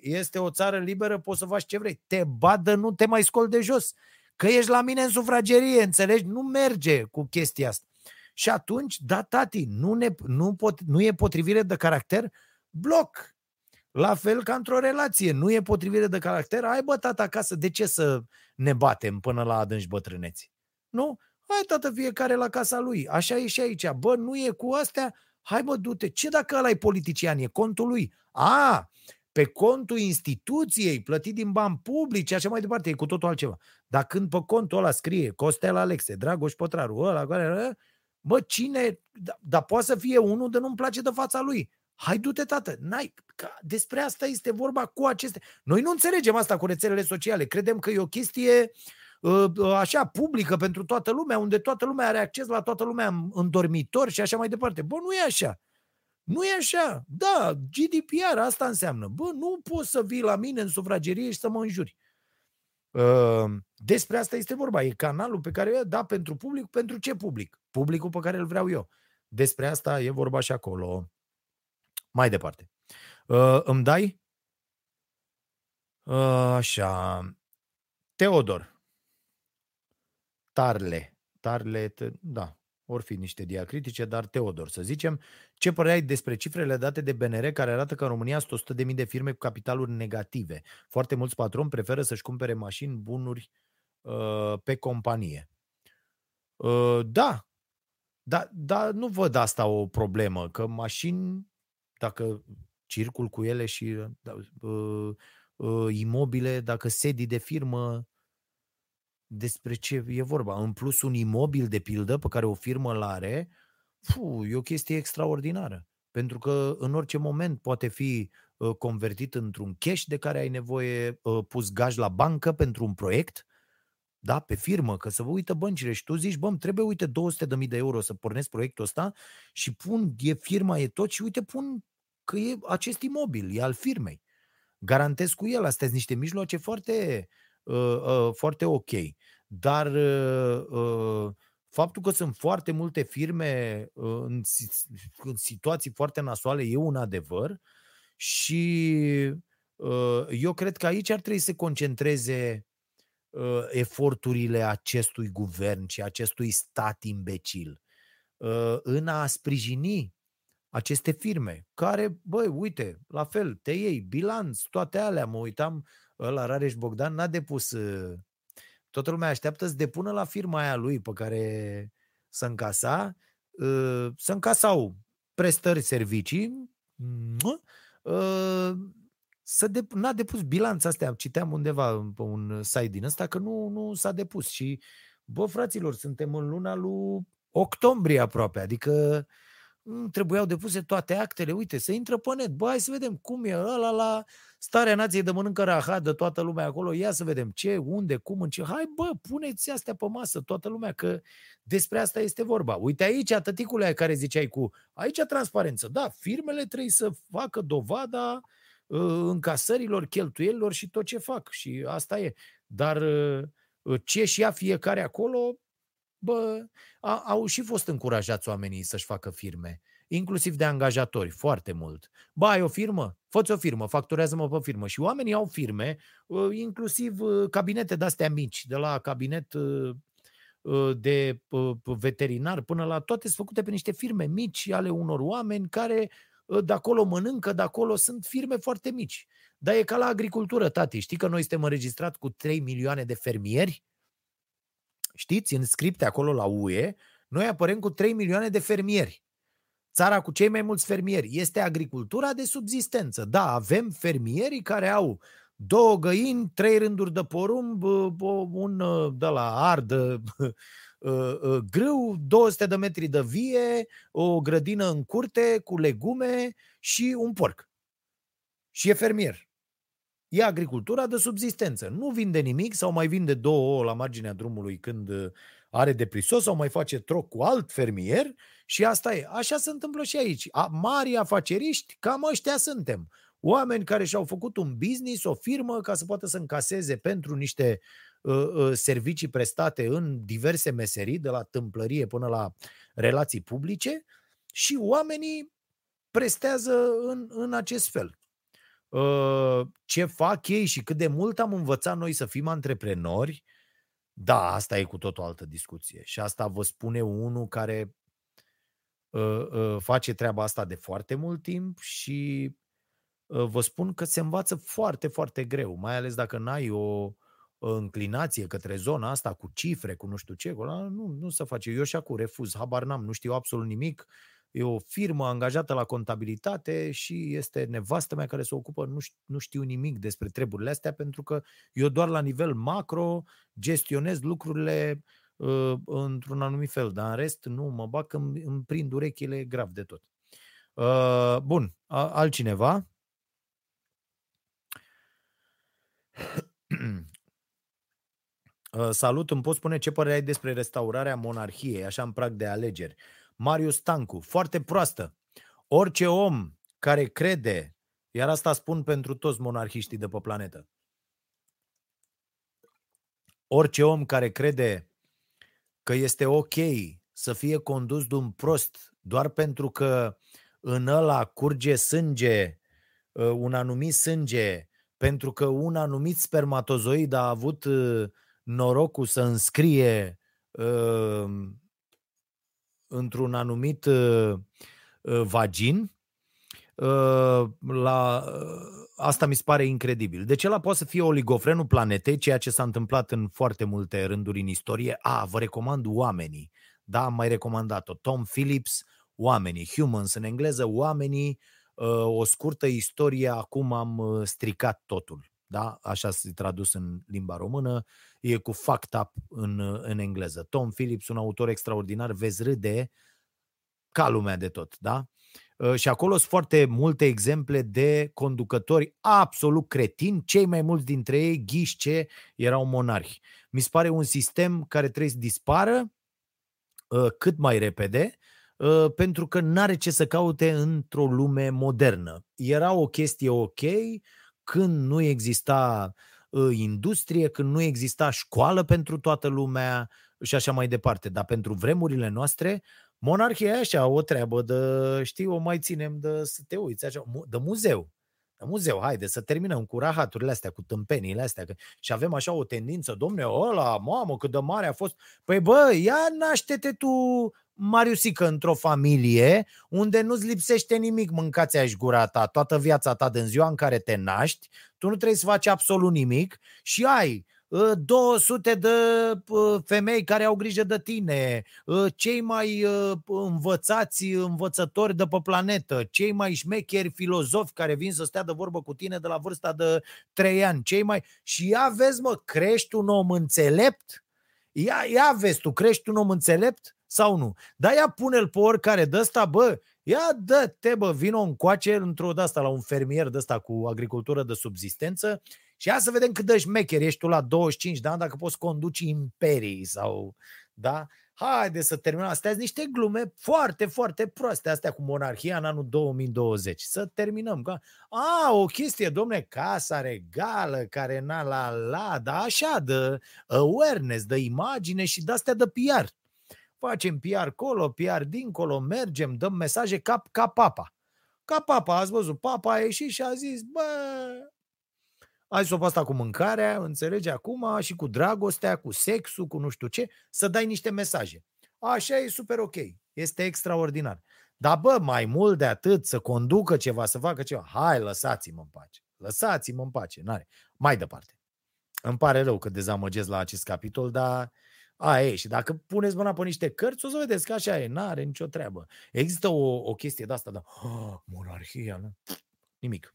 este o țară liberă, poți să faci ce vrei. Te badă, nu te mai scol de jos. Că ești la mine în sufragerie, înțelegi? Nu merge cu chestia asta. Și atunci, da, tati, nu, ne, nu, pot, nu e potrivire de caracter, bloc. La fel ca într-o relație, nu e potrivire de caracter, ai bă, tata, acasă, de ce să ne batem până la adânci bătrâneți? Nu? Hai, tată, fiecare la casa lui. Așa e și aici. Bă, nu e cu astea, hai mă, du-te. Ce dacă ăla e politician? E contul lui. A, pe contul instituției, plătit din bani publici, așa mai departe, e cu totul altceva. Dar când pe contul ăla scrie Costel Alexe, Dragoș Pătraru, ăla, care, Bă, cine, dar da, poate să fie unul de nu-mi place de fața lui. Hai, du-te, tată. N-ai, ca, despre asta este vorba cu aceste... Noi nu înțelegem asta cu rețelele sociale. Credem că e o chestie uh, uh, așa publică pentru toată lumea, unde toată lumea are acces la toată lumea în, în dormitor și așa mai departe. Bă, nu e așa. Nu e așa. Da, GDPR asta înseamnă. Bă, nu poți să vii la mine în sufragerie și să mă înjuri. Ă, despre asta este vorba. E canalul pe care da pentru public. Pentru ce public? Publicul pe care îl vreau eu. Despre asta e vorba și acolo. Mai departe. Ă, îmi dai? Ă, așa. Teodor. Tarle. Tarle, da or fi niște diacritice, dar Teodor, să zicem, ce părere ai despre cifrele date de BNR care arată că în România sunt 100.000 de firme cu capitaluri negative? Foarte mulți patroni preferă să-și cumpere mașini, bunuri uh, pe companie. Uh, da, da, da, nu văd asta o problemă, că mașini, dacă circul cu ele și da, uh, uh, imobile, dacă sedii de firmă despre ce e vorba. În plus, un imobil, de pildă, pe care o firmă îl are, fu, e o chestie extraordinară. Pentru că în orice moment poate fi uh, convertit într-un cash de care ai nevoie, uh, pus gaj la bancă pentru un proiect, da, pe firmă, că să vă uită băncile și tu zici, bă, trebuie, uite, 200.000 de euro să pornesc proiectul ăsta și pun, e firma, e tot și uite, pun că e acest imobil, e al firmei. Garantez cu el, astea sunt niște mijloace foarte Uh, uh, foarte ok. Dar uh, faptul că sunt foarte multe firme în, în situații foarte nasoale e un adevăr și eu cred că aici ar trebui să concentreze eforturile acestui guvern și acestui stat imbecil. În a sprijini aceste firme care, băi, uite, la fel, te iei, bilanț, toate alea, mă uitam ăla Rareș Bogdan n-a depus uh, toată lumea așteaptă să depună la firma aia lui pe care să încasa uh, să încasau prestări servicii, uh, să de, n-a depus bilanța astea, citeam undeva pe un site din ăsta că nu, nu s-a depus și bă, fraților, suntem în luna lui octombrie aproape, adică trebuiau depuse toate actele, uite, să intră pe net, bă, hai să vedem cum e ăla la starea nației de mănâncă rahat de toată lumea acolo, ia să vedem ce, unde, cum, în ce, hai bă, puneți astea pe masă, toată lumea, că despre asta este vorba. Uite aici, tăticule care ziceai cu, aici transparență, da, firmele trebuie să facă dovada uh, încasărilor, cheltuielilor și tot ce fac și asta e. Dar uh, ce și ia fiecare acolo, bă, a, au și fost încurajați oamenii să-și facă firme, inclusiv de angajatori, foarte mult. Ba, ai o firmă? Fă-ți o firmă, facturează-mă pe firmă. Și oamenii au firme, ă, inclusiv ă, cabinete de-astea mici, de la cabinet ă, de veterinar până la toate sunt făcute pe niște firme mici ale unor oameni care de acolo mănâncă, de acolo sunt firme foarte mici. Dar e ca la agricultură, tati. Știi că noi suntem înregistrat cu 3 milioane de fermieri? Știți, în scripte acolo la UE, noi apărăm cu 3 milioane de fermieri. Țara cu cei mai mulți fermieri. Este agricultura de subzistență. Da, avem fermierii care au două găini, trei rânduri de porumb, un de la ardă, grâu, 200 de metri de vie, o grădină în curte cu legume și un porc. Și e fermier. E agricultura de subzistență. Nu vinde nimic sau mai vinde două ouă la marginea drumului când uh, are deprisos sau mai face troc cu alt fermier și asta e. Așa se întâmplă și aici. A, mari afaceriști, cam ăștia suntem. Oameni care și-au făcut un business, o firmă, ca să poată să încaseze pentru niște uh, uh, servicii prestate în diverse meserii, de la tâmplărie până la relații publice și oamenii prestează în, în acest fel. Ă, ce fac ei și cât de mult am învățat noi să fim antreprenori, da, asta e cu tot o altă discuție. Și asta vă spune unul care uh, uh, face treaba asta de foarte mult timp și uh, vă spun că se învață foarte, foarte greu, mai ales dacă n-ai o înclinație către zona asta cu cifre, cu nu știu ce, nu, nu se face. Eu și acum refuz, habar n-am, nu știu absolut nimic, e o firmă angajată la contabilitate și este nevastă mea care se ocupă, nu știu, nu știu nimic despre treburile astea, pentru că eu doar la nivel macro gestionez lucrurile uh, într-un anumit fel, dar în rest nu mă bag că îmi, îmi prind urechile grav de tot. Uh, bun, a, altcineva? Uh, salut, îmi poți spune ce părere ai despre restaurarea monarhiei, așa în prag de alegeri? Marius Tancu, foarte proastă. Orice om care crede, iar asta spun pentru toți monarhiștii de pe planetă, orice om care crede că este ok să fie condus de un prost doar pentru că în ăla curge sânge, ă, un anumit sânge, pentru că un anumit spermatozoid a avut ă, norocul să înscrie ă, într-un anumit uh, uh, vagin, uh, la, asta mi se pare incredibil. Deci ăla poate să fie oligofrenul planetei, ceea ce s-a întâmplat în foarte multe rânduri în istorie. A, vă recomand oamenii. Da, am mai recomandat-o. Tom Phillips, oamenii, humans în engleză, oamenii, o scurtă istorie, acum am stricat totul. Da? Așa se tradus în limba română e cu fucked up în, în engleză. Tom Phillips, un autor extraordinar, vezi râde ca lumea de tot, da? Uh, și acolo sunt foarte multe exemple de conducători absolut cretini, cei mai mulți dintre ei, ghișce, erau monarhi. Mi se pare un sistem care trebuie să dispară uh, cât mai repede, uh, pentru că nu are ce să caute într-o lume modernă. Era o chestie ok când nu exista uh, Ă, industrie, când nu exista școală pentru toată lumea și așa mai departe. Dar pentru vremurile noastre, monarhia e așa, o treabă de, știi, o mai ținem de să te uiți, așa, de muzeu. De muzeu, haide să terminăm cu rahaturile astea, cu tâmpeniile astea. Că... Și avem așa o tendință, domne, ăla, mamă, cât de mare a fost. Păi bă, ia naște-te tu Mariusică într-o familie unde nu-ți lipsește nimic, mâncați aș gura ta toată viața ta din ziua în care te naști, tu nu trebuie să faci absolut nimic și ai 200 de femei care au grijă de tine, cei mai învățați învățători de pe planetă, cei mai șmecheri filozofi care vin să stea de vorbă cu tine de la vârsta de 3 ani, cei mai... Și ia vezi, mă, crești un om înțelept? Ia, ia vezi, tu crești un om înțelept sau nu? Dar ia pune-l pe oricare de ăsta, bă, ia dă-te, bă, vină încoace într-o de asta la un fermier de ăsta cu agricultură de subzistență și ia să vedem cât de șmecher ești tu la 25 de ani dacă poți conduci imperii sau, da? Haide să terminăm. Astea sunt niște glume foarte, foarte proaste, astea cu monarhia în anul 2020. Să terminăm. A, o chestie, domne, casa regală, care n-a la la, da, așa, de awareness, de imagine și de astea de PR. Facem PR colo, PR dincolo, mergem, dăm mesaje ca, ca papa. Ca papa, ați văzut, papa a ieșit și a zis, bă, ai să o asta cu mâncarea, înțelegi acum, și cu dragostea, cu sexul, cu nu știu ce, să dai niște mesaje. Așa e super ok. Este extraordinar. Dar bă, mai mult de atât, să conducă ceva, să facă ceva, hai, lăsați-mă în pace. Lăsați-mă în pace. N-are. Mai departe. Îmi pare rău că dezamăgesc la acest capitol, dar a, e, și dacă puneți mâna pe niște cărți, o să vedeți că așa e, n-are nicio treabă. Există o, o chestie de asta, dar oh, monarhia, nu? Nimic.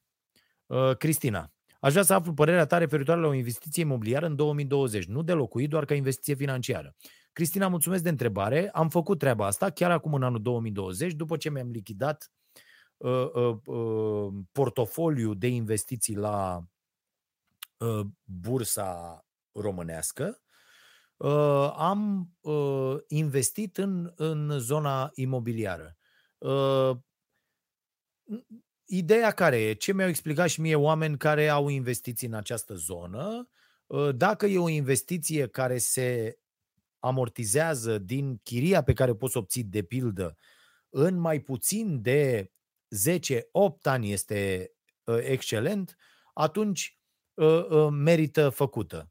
Uh, Cristina, Aș vrea să aflu părerea ta referitoare la o investiție imobiliară în 2020, nu de locuit, doar ca investiție financiară. Cristina, mulțumesc de întrebare. Am făcut treaba asta chiar acum în anul 2020, după ce mi-am lichidat uh, uh, uh, portofoliu de investiții la uh, bursa românească. Uh, am uh, investit în, în zona imobiliară. Uh, Ideea care e? Ce mi-au explicat și mie oameni care au investiții în această zonă? Ă, dacă e o investiție care se amortizează din chiria pe care poți obții de pildă în mai puțin de 10-8 ani este ă, excelent, atunci ă, merită făcută.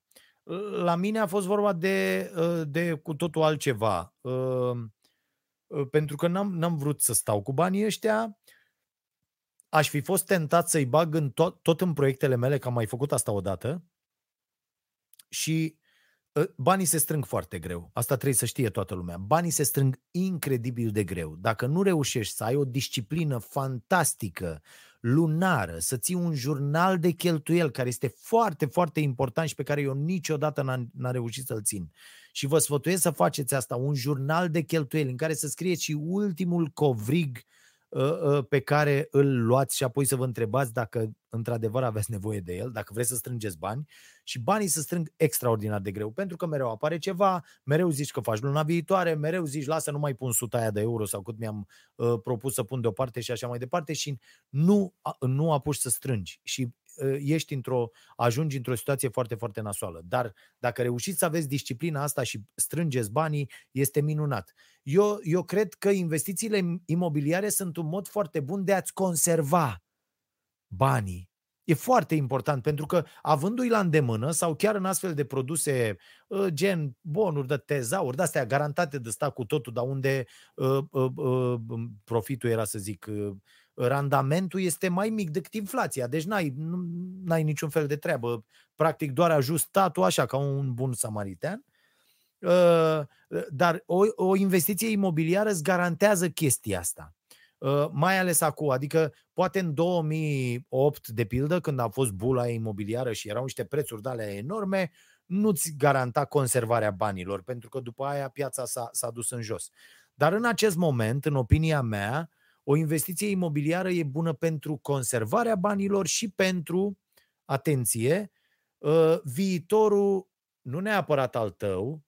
La mine a fost vorba de, de cu totul altceva. Pentru că n-am, n-am vrut să stau cu banii ăștia, aș fi fost tentat să-i bag în tot, tot în proiectele mele, că am mai făcut asta odată, și ă, banii se strâng foarte greu. Asta trebuie să știe toată lumea. Banii se strâng incredibil de greu. Dacă nu reușești să ai o disciplină fantastică, lunară, să ții un jurnal de cheltuiel care este foarte, foarte important și pe care eu niciodată n-am, n-am reușit să-l țin. Și vă sfătuiesc să faceți asta, un jurnal de cheltuieli în care să scrieți și ultimul covrig uh, Ă, ă, pe care îl luați și apoi să vă întrebați dacă într-adevăr aveți nevoie de el, dacă vreți să strângeți bani și banii se strâng extraordinar de greu, pentru că mereu apare ceva, mereu zici că faci luna viitoare, mereu zici lasă nu mai pun suta aia de euro sau cât mi-am uh, propus să pun deoparte și așa mai departe. Și nu, nu apuci să strângi. Și Ă, ești într-o, ajungi într-o situație foarte, foarte nasoală. Dar dacă reușiți să aveți disciplina asta și strângeți banii, este minunat. Eu, eu cred că investițiile imobiliare sunt un mod foarte bun de a-ți conserva banii. E foarte important pentru că avându-i la îndemână sau chiar în astfel de produse ă, gen bonuri de tezauri, de astea garantate de stat cu totul, dar unde uh, uh, uh, profitul era să zic randamentul este mai mic decât inflația. Deci n-ai, n-ai niciun fel de treabă. Practic doar ajustatul așa, ca un bun samaritan. Uh, dar o, o investiție imobiliară îți garantează chestia asta. Uh, mai ales acum, adică poate în 2008, de pildă, când a fost bula imobiliară și erau niște prețuri de alea enorme, nu-ți garanta conservarea banilor, pentru că după aia piața s-a, s-a dus în jos. Dar în acest moment, în opinia mea, o investiție imobiliară e bună pentru conservarea banilor și pentru, atenție, ă, viitorul, nu neapărat al tău,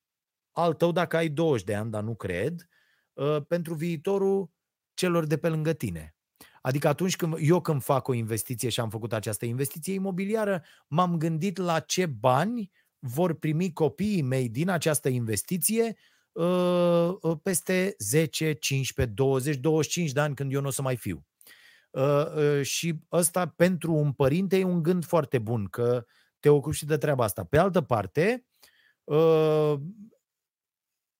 al tău dacă ai 20 de ani, dar nu cred, ă, pentru viitorul celor de pe lângă tine. Adică atunci când eu când fac o investiție și am făcut această investiție imobiliară, m-am gândit la ce bani vor primi copiii mei din această investiție Uh, uh, peste 10, 15, 20, 25 de ani când eu nu o să mai fiu. Uh, și ăsta pentru un părinte e un gând foarte bun, că te ocupi și de treaba asta. Pe altă parte,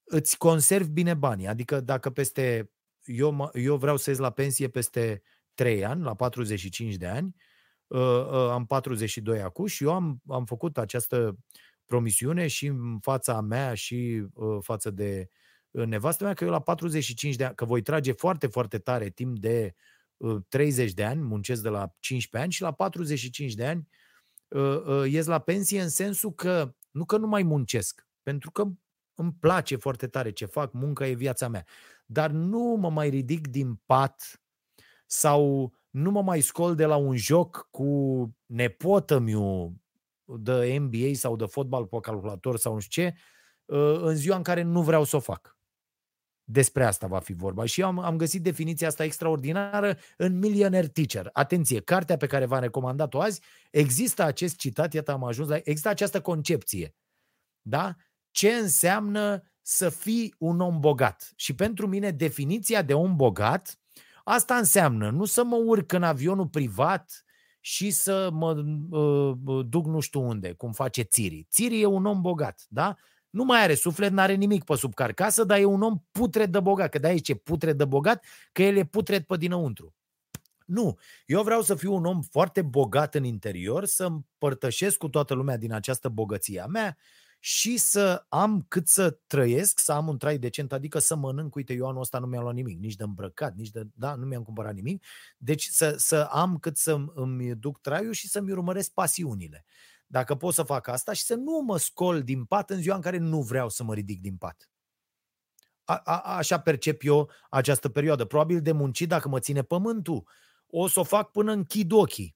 îți conservi bine banii. Adică dacă peste... Eu, eu vreau să ies la pensie peste 3 ani, la 45 de ani, am 42 acum și eu am, am făcut această promisiune și în fața mea și uh, față de uh, nevastă mea că eu la 45 de ani, că voi trage foarte, foarte tare timp de uh, 30 de ani, muncesc de la 15 ani și la 45 de ani uh, uh, ies la pensie în sensul că nu că nu mai muncesc, pentru că îmi place foarte tare ce fac, munca e viața mea, dar nu mă mai ridic din pat sau nu mă mai scol de la un joc cu nepotă miu de NBA sau de fotbal pe calculator sau nu știu ce, uh, în ziua în care nu vreau să o fac. Despre asta va fi vorba. Și eu am, am găsit definiția asta extraordinară în Millionaire Teacher. Atenție, cartea pe care v-am recomandat-o azi, există acest citat, iată am ajuns la, există această concepție. Da? Ce înseamnă să fii un om bogat? Și pentru mine definiția de om bogat, asta înseamnă nu să mă urc în avionul privat și să mă uh, duc nu știu unde, cum face Țiri. Țiri e un om bogat, da? Nu mai are suflet, n-are nimic pe sub carcasă, dar e un om putred de bogat. Că de-aia ce putred de bogat, că el e putred pe dinăuntru. Nu, eu vreau să fiu un om foarte bogat în interior, să împărtășesc cu toată lumea din această bogăție a mea și să am cât să trăiesc, să am un trai decent, adică să mănânc, uite, eu anul ăsta nu mi-am luat nimic, nici de îmbrăcat, nici de, da, nu mi-am cumpărat nimic, deci să, să am cât să îmi duc traiul și să-mi urmăresc pasiunile. Dacă pot să fac asta și să nu mă scol din pat în ziua în care nu vreau să mă ridic din pat. A, a, așa percep eu această perioadă. Probabil de muncit, dacă mă ține pământul, o să o fac până închid ochii.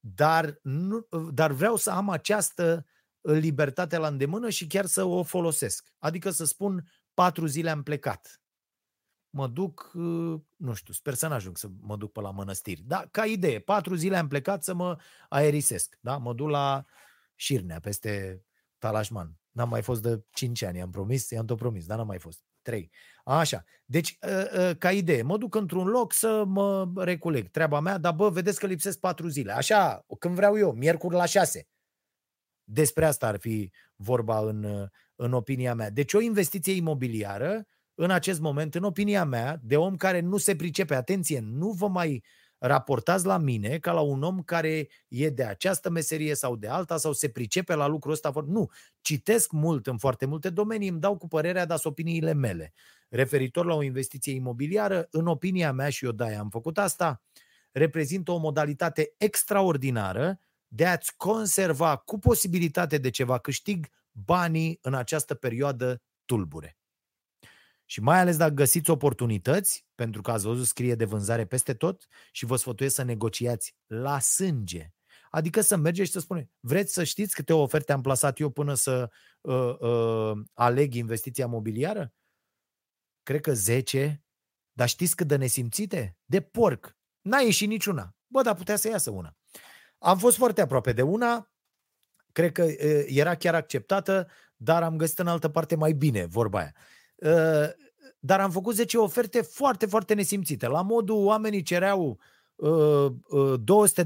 Dar, nu, dar vreau să am această libertate la îndemână și chiar să o folosesc. Adică să spun patru zile am plecat. Mă duc, nu știu, sper să n-ajung să mă duc pe la mănăstiri. Da, ca idee, patru zile am plecat să mă aerisesc. Da? Mă duc la Șirnea, peste Talașman. N-am mai fost de 5 ani, am promis, i-am tot promis, dar n-am mai fost. 3. Așa. Deci, ca idee, mă duc într-un loc să mă reculeg. Treaba mea, dar bă, vedeți că lipsesc 4 zile. Așa, când vreau eu, miercuri la 6. Despre asta ar fi vorba în, în opinia mea. Deci o investiție imobiliară, în acest moment, în opinia mea, de om care nu se pricepe, atenție, nu vă mai raportați la mine ca la un om care e de această meserie sau de alta sau se pricepe la lucrul ăsta. Nu, citesc mult în foarte multe domenii, îmi dau cu părerea, dar opiniile mele. Referitor la o investiție imobiliară, în opinia mea, și eu da, am făcut asta, reprezintă o modalitate extraordinară de a-ți conserva cu posibilitate de ceva câștig banii în această perioadă tulbure. Și mai ales dacă găsiți oportunități, pentru că ați văzut scrie de vânzare peste tot și vă sfătuiesc să negociați la sânge. Adică să mergeți și să spuneți, vreți să știți câte oferte am plasat eu până să uh, uh, aleg investiția mobiliară? Cred că 10, dar știți cât de nesimțite? De porc. N-a ieșit niciuna. Bă, dar putea să iasă una. Am fost foarte aproape de una, cred că era chiar acceptată, dar am găsit în altă parte mai bine, vorba aia. Dar am făcut 10 oferte foarte, foarte nesimțite. La modul, oamenii cereau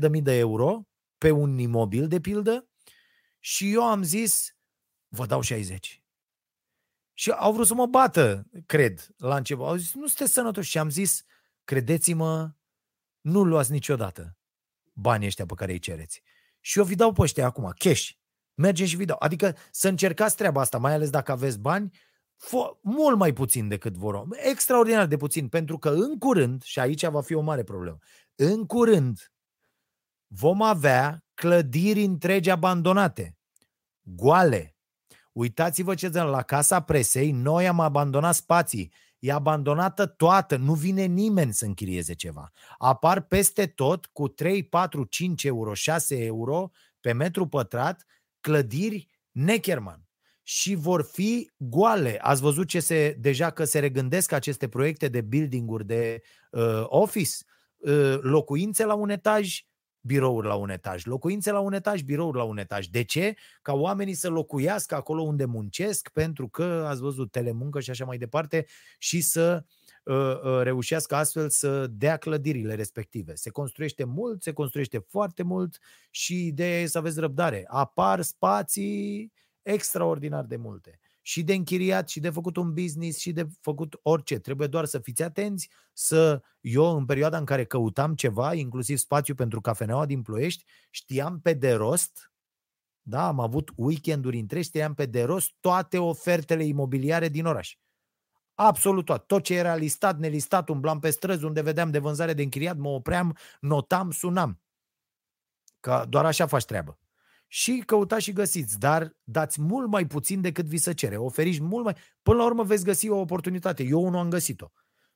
200.000 de euro pe un imobil, de pildă, și eu am zis, vă dau 60. Și au vrut să mă bată, cred, la început. Au zis, nu sunteți sănătoși. Și am zis, credeți-mă, nu luați niciodată banii ăștia pe care îi cereți. Și eu vi dau pe ăștia acum, cash. Mergem și vi dau. Adică să încercați treaba asta, mai ales dacă aveți bani, fo- mult mai puțin decât vor. Extraordinar de puțin, pentru că în curând, și aici va fi o mare problemă, în curând vom avea clădiri întregi abandonate, goale. Uitați-vă ce la Casa Presei, noi am abandonat spații E abandonată toată, nu vine nimeni să închirieze ceva. Apar peste tot cu 3, 4, 5 euro, 6 euro pe metru pătrat clădiri Neckerman și vor fi goale. Ați văzut ce se, deja că se regândesc aceste proiecte de building-uri de uh, office, uh, locuințe la un etaj, birouri la un etaj, locuințe la un etaj, birouri la un etaj. De ce? Ca oamenii să locuiască acolo unde muncesc, pentru că ați văzut telemuncă și așa mai departe, și să uh, uh, reușească astfel să dea clădirile respective. Se construiește mult, se construiește foarte mult și ideea e să aveți răbdare. Apar spații extraordinar de multe și de închiriat și de făcut un business și de făcut orice. Trebuie doar să fiți atenți, să eu în perioada în care căutam ceva, inclusiv spațiu pentru cafeneaua din Ploiești, știam pe de rost Da, am avut weekenduri întregi, știam pe de rost toate ofertele imobiliare din oraș. Absolut tot. Tot ce era listat, nelistat, umblam pe străzi unde vedeam de vânzare de închiriat, mă opream, notam, sunam. Că doar așa faci treabă. Și căutați și găsiți, dar dați mult mai puțin decât vi se cere. Oferiți mult mai... Până la urmă veți găsi o oportunitate. Eu nu am găsit-o.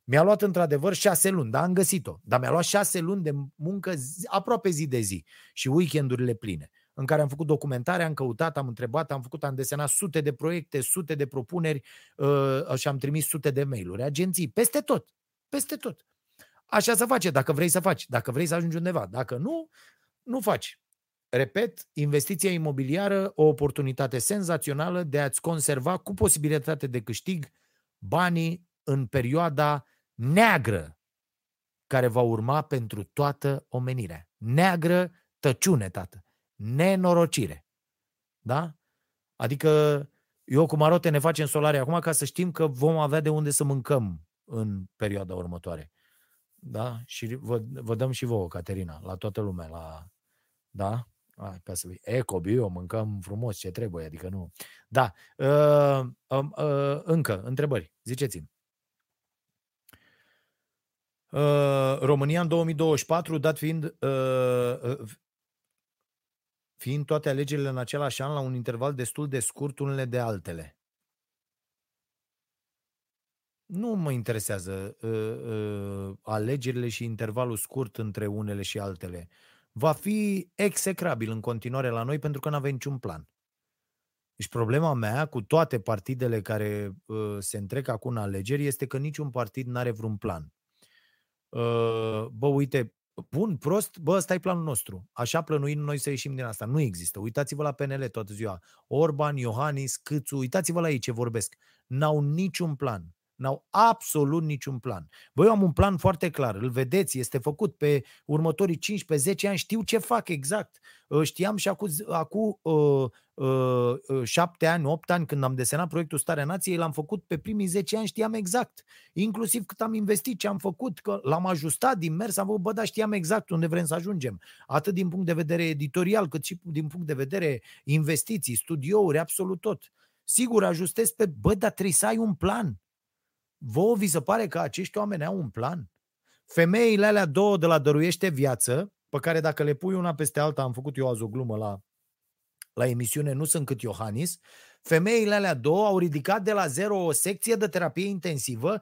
Mi-a luat într-adevăr șase luni, dar am găsit-o. Dar mi-a luat șase luni de muncă zi, aproape zi de zi și weekendurile pline în care am făcut documentare, am căutat, am întrebat, am făcut, am desenat sute de proiecte, sute de propuneri uh, și am trimis sute de mail-uri, agenții, peste tot, peste tot. Așa se face, dacă vrei să faci, dacă vrei să ajungi undeva. Dacă nu, nu faci. Repet, investiția imobiliară, o oportunitate senzațională de a-ți conserva cu posibilitate de câștig banii în perioada neagră care va urma pentru toată omenirea. Neagră tăciune, tată nenorocire. Da? Adică eu cu Marote ne facem solare acum ca să știm că vom avea de unde să mâncăm în perioada următoare. Da? Și vă, vă dăm și vouă, Caterina, la toată lumea. La, da? A, ca să eco, bio, mâncăm frumos ce trebuie, adică nu. Da. Uh, uh, uh, încă, întrebări. Ziceți-mi. Uh, România în 2024, dat fiind uh, fiind toate alegerile în același an la un interval destul de scurt unele de altele. Nu mă interesează uh, uh, alegerile și intervalul scurt între unele și altele. Va fi execrabil în continuare la noi pentru că nu avem niciun plan. Deci problema mea cu toate partidele care uh, se întrec acum în alegeri este că niciun partid nu are vreun plan. Uh, bă, uite, bun, prost, bă, ăsta e planul nostru. Așa plănuim noi să ieșim din asta. Nu există. Uitați-vă la PNL toată ziua. Orban, Iohannis, Câțu, uitați-vă la ei ce vorbesc. N-au niciun plan. N-au absolut niciun plan. Băi, eu am un plan foarte clar, îl vedeți, este făcut pe următorii 15-10 ani, știu ce fac exact. Ă, știam și acum, acum uh, uh, 7 ani, 8 ani, când am desenat proiectul Starea Nației, l-am făcut pe primii 10 ani, știam exact. Inclusiv cât am investit, ce am făcut, că l-am ajustat din mers, am făcut, bă, dar știam exact unde vrem să ajungem. Atât din punct de vedere editorial, cât și din punct de vedere investiții, studiouri, absolut tot. Sigur, ajustez pe, bă, dar trebuie să ai un plan Vouă vi se pare că acești oameni au un plan? Femeile alea două de la Dăruiește Viață, pe care dacă le pui una peste alta, am făcut eu azi o glumă la, la emisiune, nu sunt cât Iohannis, femeile alea două au ridicat de la zero o secție de terapie intensivă,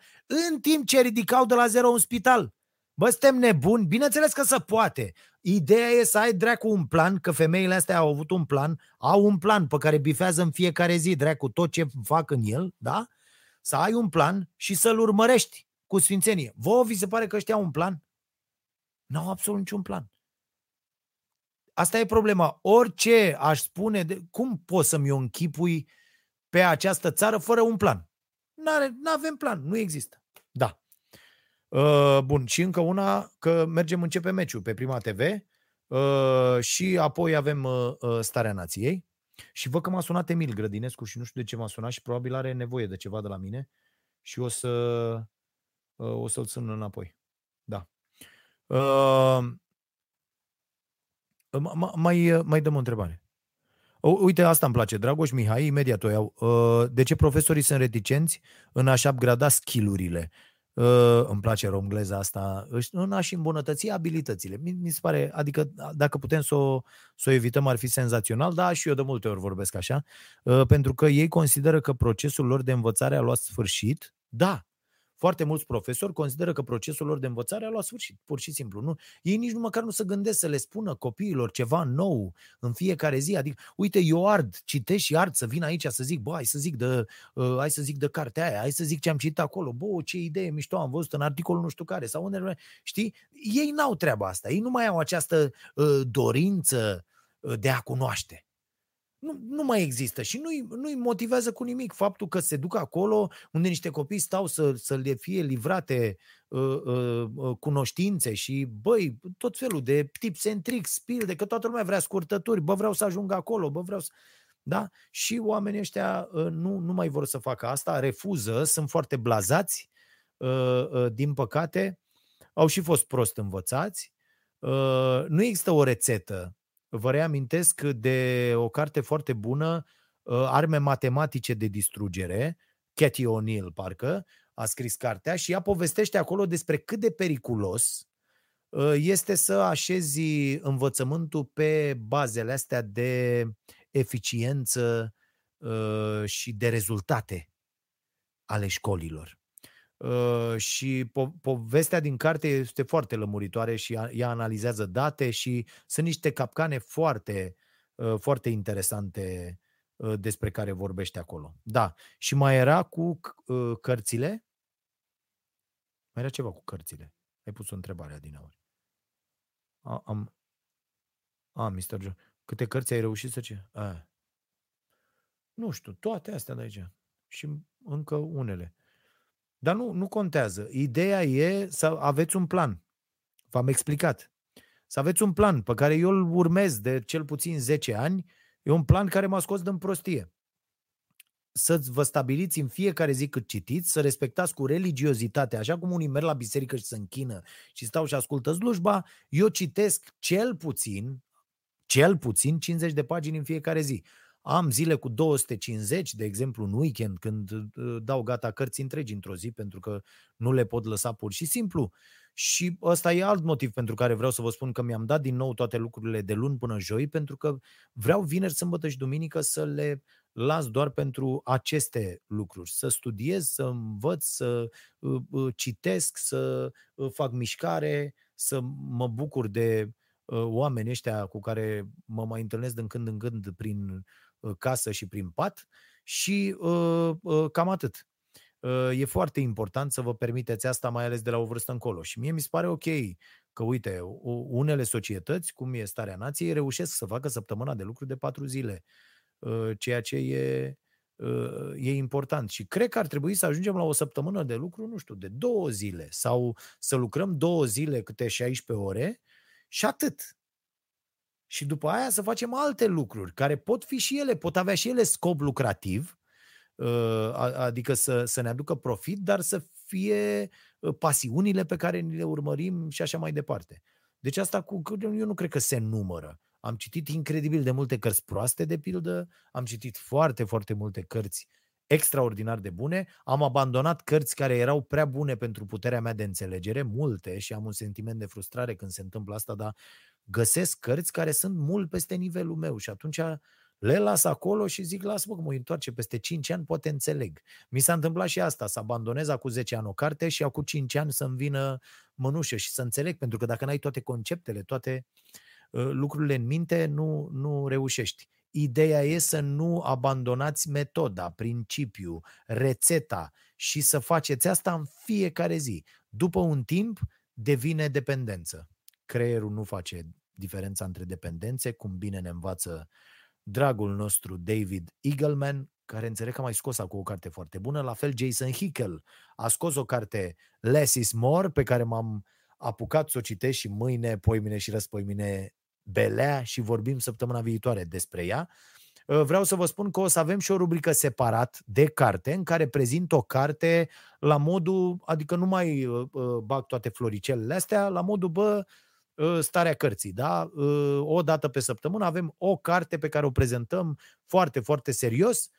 în timp ce ridicau de la zero un spital. Bă, suntem nebuni? Bineînțeles că se poate. Ideea e să ai dracu un plan, că femeile astea au avut un plan, au un plan pe care bifează în fiecare zi, dracu, tot ce fac în el, da? Să ai un plan și să-l urmărești cu sfințenie. Vă vi se pare că ăștia au un plan? Nu au absolut niciun plan. Asta e problema. Orice aș spune, de, cum poți să-mi o închipui pe această țară fără un plan? Nu avem plan, nu există. Da. Uh, bun, și încă una, că mergem începe meciul pe Prima TV uh, și apoi avem uh, uh, Starea Nației. Și văd că m-a sunat Emil Grădinescu și nu știu de ce m-a sunat și probabil are nevoie de ceva de la mine și o să uh, o să-l sun înapoi. Da. Uh, mai, mai dăm o întrebare. Uite, asta îmi place. Dragoș Mihai, imediat o iau. Uh, de ce profesorii sunt reticenți în a-și upgrada skill-urile? Uh, îmi place romgleza asta, în a-și îmbunătăți abilitățile. Mi, mi se pare, adică dacă putem să o, să o evităm ar fi senzațional, da, și eu de multe ori vorbesc așa, uh, pentru că ei consideră că procesul lor de învățare a luat sfârșit, da, foarte mulți profesori consideră că procesul lor de învățare a luat sfârșit, pur și simplu. Nu, ei nici nu măcar nu se gândesc să le spună copiilor ceva nou în fiecare zi. Adică, uite, eu ard, citesc și ard să vin aici să zic, bă, hai să zic de, uh, hai să zic de cartea aia, hai să zic ce am citit acolo, bă, ce idee mișto am văzut în articolul nu știu care, sau unde, știi? Ei n-au treaba asta, ei nu mai au această uh, dorință uh, de a cunoaște nu, nu mai există și nu-i, nu-i motivează cu nimic faptul că se duc acolo unde niște copii stau să, să le fie livrate uh, uh, uh cunoștințe și, băi, tot felul de tip centric, de că toată lumea vrea scurtături, bă, vreau să ajung acolo, bă, vreau să... Da? Și oamenii ăștia uh, nu, nu mai vor să facă asta, refuză, sunt foarte blazați, uh, uh, din păcate, au și fost prost învățați, uh, nu există o rețetă vă reamintesc de o carte foarte bună, Arme matematice de distrugere, Cathy O'Neill, parcă, a scris cartea și ea povestește acolo despre cât de periculos este să așezi învățământul pe bazele astea de eficiență și de rezultate ale școlilor. Și po- povestea din carte este foarte lămuritoare și ea analizează date și sunt niște capcane foarte, foarte interesante despre care vorbește acolo. Da, și mai era cu cărțile? Mai era ceva cu cărțile. Ai pus o întrebare din aur. Am... A, Mr. John. Câte cărți ai reușit să ce? A. Nu știu, toate astea de aici. Și încă unele. Dar nu, nu contează. Ideea e să aveți un plan. V-am explicat. Să aveți un plan pe care eu îl urmez de cel puțin 10 ani. E un plan care m-a scos din prostie. Să vă stabiliți în fiecare zi cât citiți, să respectați cu religiozitate, așa cum unii merg la biserică și se închină și stau și ascultă slujba, eu citesc cel puțin, cel puțin 50 de pagini în fiecare zi. Am zile cu 250, de exemplu, în weekend, când uh, dau gata cărți întregi într-o zi, pentru că nu le pot lăsa pur și simplu. Și ăsta e alt motiv pentru care vreau să vă spun că mi-am dat din nou toate lucrurile de luni până joi, pentru că vreau vineri, sâmbătă și duminică să le las doar pentru aceste lucruri. Să studiez, să învăț, să uh, uh, citesc, să fac mișcare, să mă bucur de oameni ăștia cu care mă mai întâlnesc din când în când prin Uh, casă și prin pat și uh, uh, cam atât. E foarte important să vă permiteți asta, mai ales de la o vârstă încolo. Și mie mi se pare ok că, uite, unele societăți, cum e starea nației, reușesc să facă săptămâna de lucru de patru zile, ceea ce e, e important. Și cred că ar trebui să ajungem la o săptămână de lucru, nu știu, de două zile sau să lucrăm două zile câte 16 ore și atât și după aia să facem alte lucruri care pot fi și ele, pot avea și ele scop lucrativ, uh, adică să, să ne aducă profit, dar să fie uh, pasiunile pe care ni le urmărim și așa mai departe. Deci asta cu eu nu cred că se numără. Am citit incredibil de multe cărți proaste, de pildă, am citit foarte, foarte multe cărți extraordinar de bune, am abandonat cărți care erau prea bune pentru puterea mea de înțelegere, multe, și am un sentiment de frustrare când se întâmplă asta, dar găsesc cărți care sunt mult peste nivelul meu și atunci le las acolo și zic, lasă-mă că mă întoarce peste 5 ani, poate înțeleg. Mi s-a întâmplat și asta, să abandonez acum 10 ani o carte și acum 5 ani să-mi vină mănușă și să înțeleg, pentru că dacă n-ai toate conceptele, toate uh, lucrurile în minte, nu, nu reușești. Ideea e să nu abandonați metoda, principiul, rețeta și să faceți asta în fiecare zi. După un timp, devine dependență. Creierul nu face diferența între dependențe, cum bine ne învață dragul nostru David Eagleman, care înțeleg că a mai scos acum o carte foarte bună, la fel Jason Hickel a scos o carte Less is More, pe care m-am apucat să o citesc și mâine, poimine și răspoimine belea și vorbim săptămâna viitoare despre ea. Ă, vreau să vă spun că o să avem și o rubrică separat de carte în care prezint o carte la modul, adică nu mai ă, ă, bag toate floricelele astea, la modul, bă, starea cărții, da? O dată pe săptămână avem o carte pe care o prezentăm foarte, foarte serios,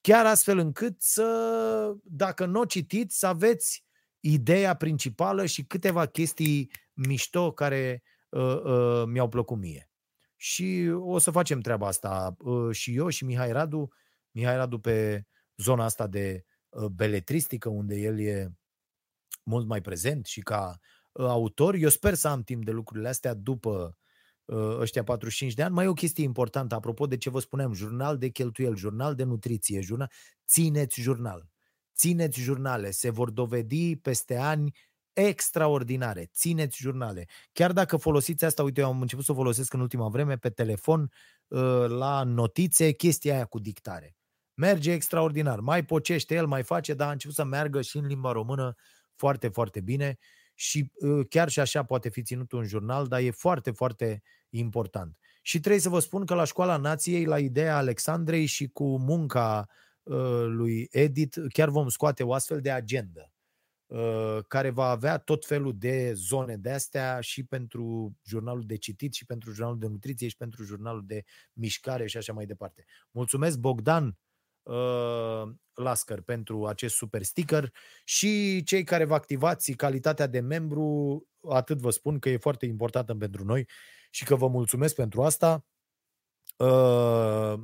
chiar astfel încât să, dacă nu o citiți, să aveți ideea principală și câteva chestii mișto care uh, uh, mi-au plăcut mie. Și o să facem treaba asta uh, și eu și Mihai Radu, Mihai Radu pe zona asta de uh, beletristică, unde el e mult mai prezent și ca uh, autor. Eu sper să am timp de lucrurile astea după uh, ăștia 45 de ani. Mai e o chestie importantă, apropo de ce vă spuneam, jurnal de cheltuieli, jurnal de nutriție, jurnal, țineți jurnal. Țineți jurnale, se vor dovedi peste ani extraordinare. Țineți jurnale. Chiar dacă folosiți asta, uite, eu am început să o folosesc în ultima vreme pe telefon, uh, la notițe, chestia aia cu dictare. Merge extraordinar. Mai pocește el, mai face, dar a început să meargă și în limba română foarte, foarte bine și uh, chiar și așa poate fi ținut un jurnal, dar e foarte, foarte important. Și trebuie să vă spun că la Școala Nației, la ideea Alexandrei și cu munca uh, lui Edit, chiar vom scoate o astfel de agendă uh, care va avea tot felul de zone de astea și pentru jurnalul de citit și pentru jurnalul de nutriție și pentru jurnalul de mișcare și așa mai departe. Mulțumesc Bogdan uh, Lascăr pentru acest super sticker și cei care vă activați calitatea de membru, atât vă spun că e foarte importantă pentru noi și că vă mulțumesc pentru asta. Uh,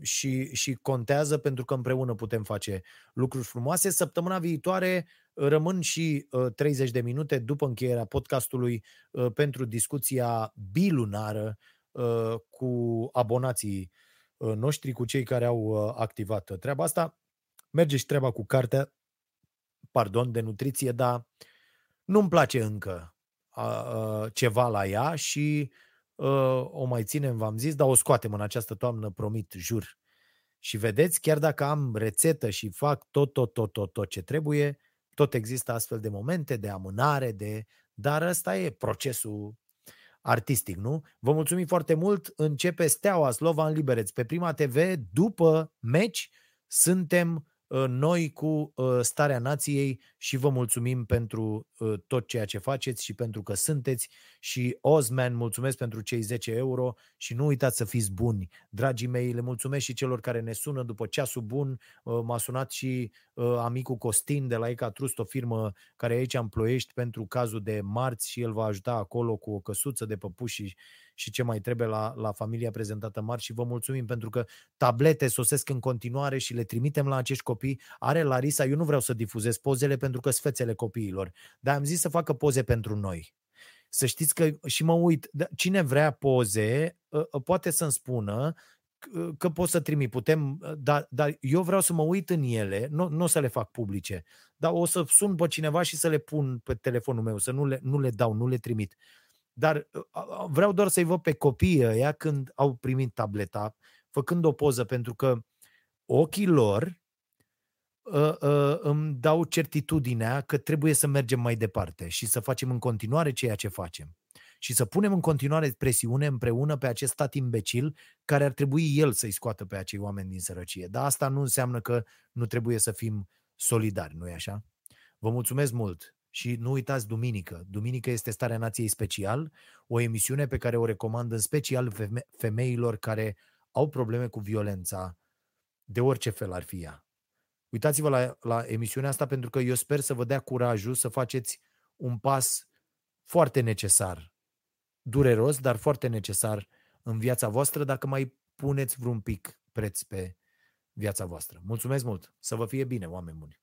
și, și contează pentru că împreună putem face lucruri frumoase. Săptămâna viitoare rămân și uh, 30 de minute după încheierea podcastului uh, pentru discuția bilunară uh, cu abonații uh, noștri, cu cei care au uh, activat treaba asta. Merge și treaba cu cartea, pardon, de nutriție, dar nu-mi place încă uh, ceva la ea și uh, Ă, o mai ținem, v-am zis, dar o scoatem în această toamnă, promit, jur. Și vedeți, chiar dacă am rețetă și fac tot, tot, tot, tot, tot ce trebuie, tot există astfel de momente de amânare, de... dar ăsta e procesul artistic, nu? Vă mulțumim foarte mult. Începe Steaua Slovan Libereț pe Prima TV după meci. Suntem Uh, noi cu uh, Starea Nației și vă mulțumim pentru uh, tot ceea ce faceți și pentru că sunteți și Ozman, mulțumesc pentru cei 10 euro și nu uitați să fiți buni. Dragii mei, le mulțumesc și celor care ne sună după ceasul bun. M-a sunat și amicul Costin de la Eca Trust, o firmă care e aici în Ploiești pentru cazul de marți și el va ajuta acolo cu o căsuță de păpuși și ce mai trebuie la, la familia prezentată mari și vă mulțumim pentru că tablete sosesc în continuare și le trimitem la acești copii. Are Larisa, eu nu vreau să difuzez pozele pentru că sunt fețele copiilor, dar am zis să facă poze pentru noi. Să știți că și mă uit, da, cine vrea poze ă, ă, poate să-mi spună că pot să trimit, putem, dar, dar eu vreau să mă uit în ele, nu, nu o să le fac publice, dar o să sun pe cineva și să le pun pe telefonul meu, să nu le, nu le dau, nu le trimit. Dar vreau doar să-i văd pe copiii ăia când au primit tableta, făcând o poză, pentru că ochii lor uh, uh, îmi dau certitudinea că trebuie să mergem mai departe și să facem în continuare ceea ce facem. Și să punem în continuare presiune împreună pe acest stat imbecil care ar trebui el să-i scoată pe acei oameni din sărăcie. Dar asta nu înseamnă că nu trebuie să fim solidari, nu-i așa? Vă mulțumesc mult! Și nu uitați duminică. Duminică este Starea Nației Special, o emisiune pe care o recomand în special femeilor care au probleme cu violența, de orice fel ar fi ea. Uitați-vă la, la emisiunea asta pentru că eu sper să vă dea curajul să faceți un pas foarte necesar, dureros, dar foarte necesar în viața voastră dacă mai puneți vreun pic preț pe viața voastră. Mulțumesc mult! Să vă fie bine, oameni buni!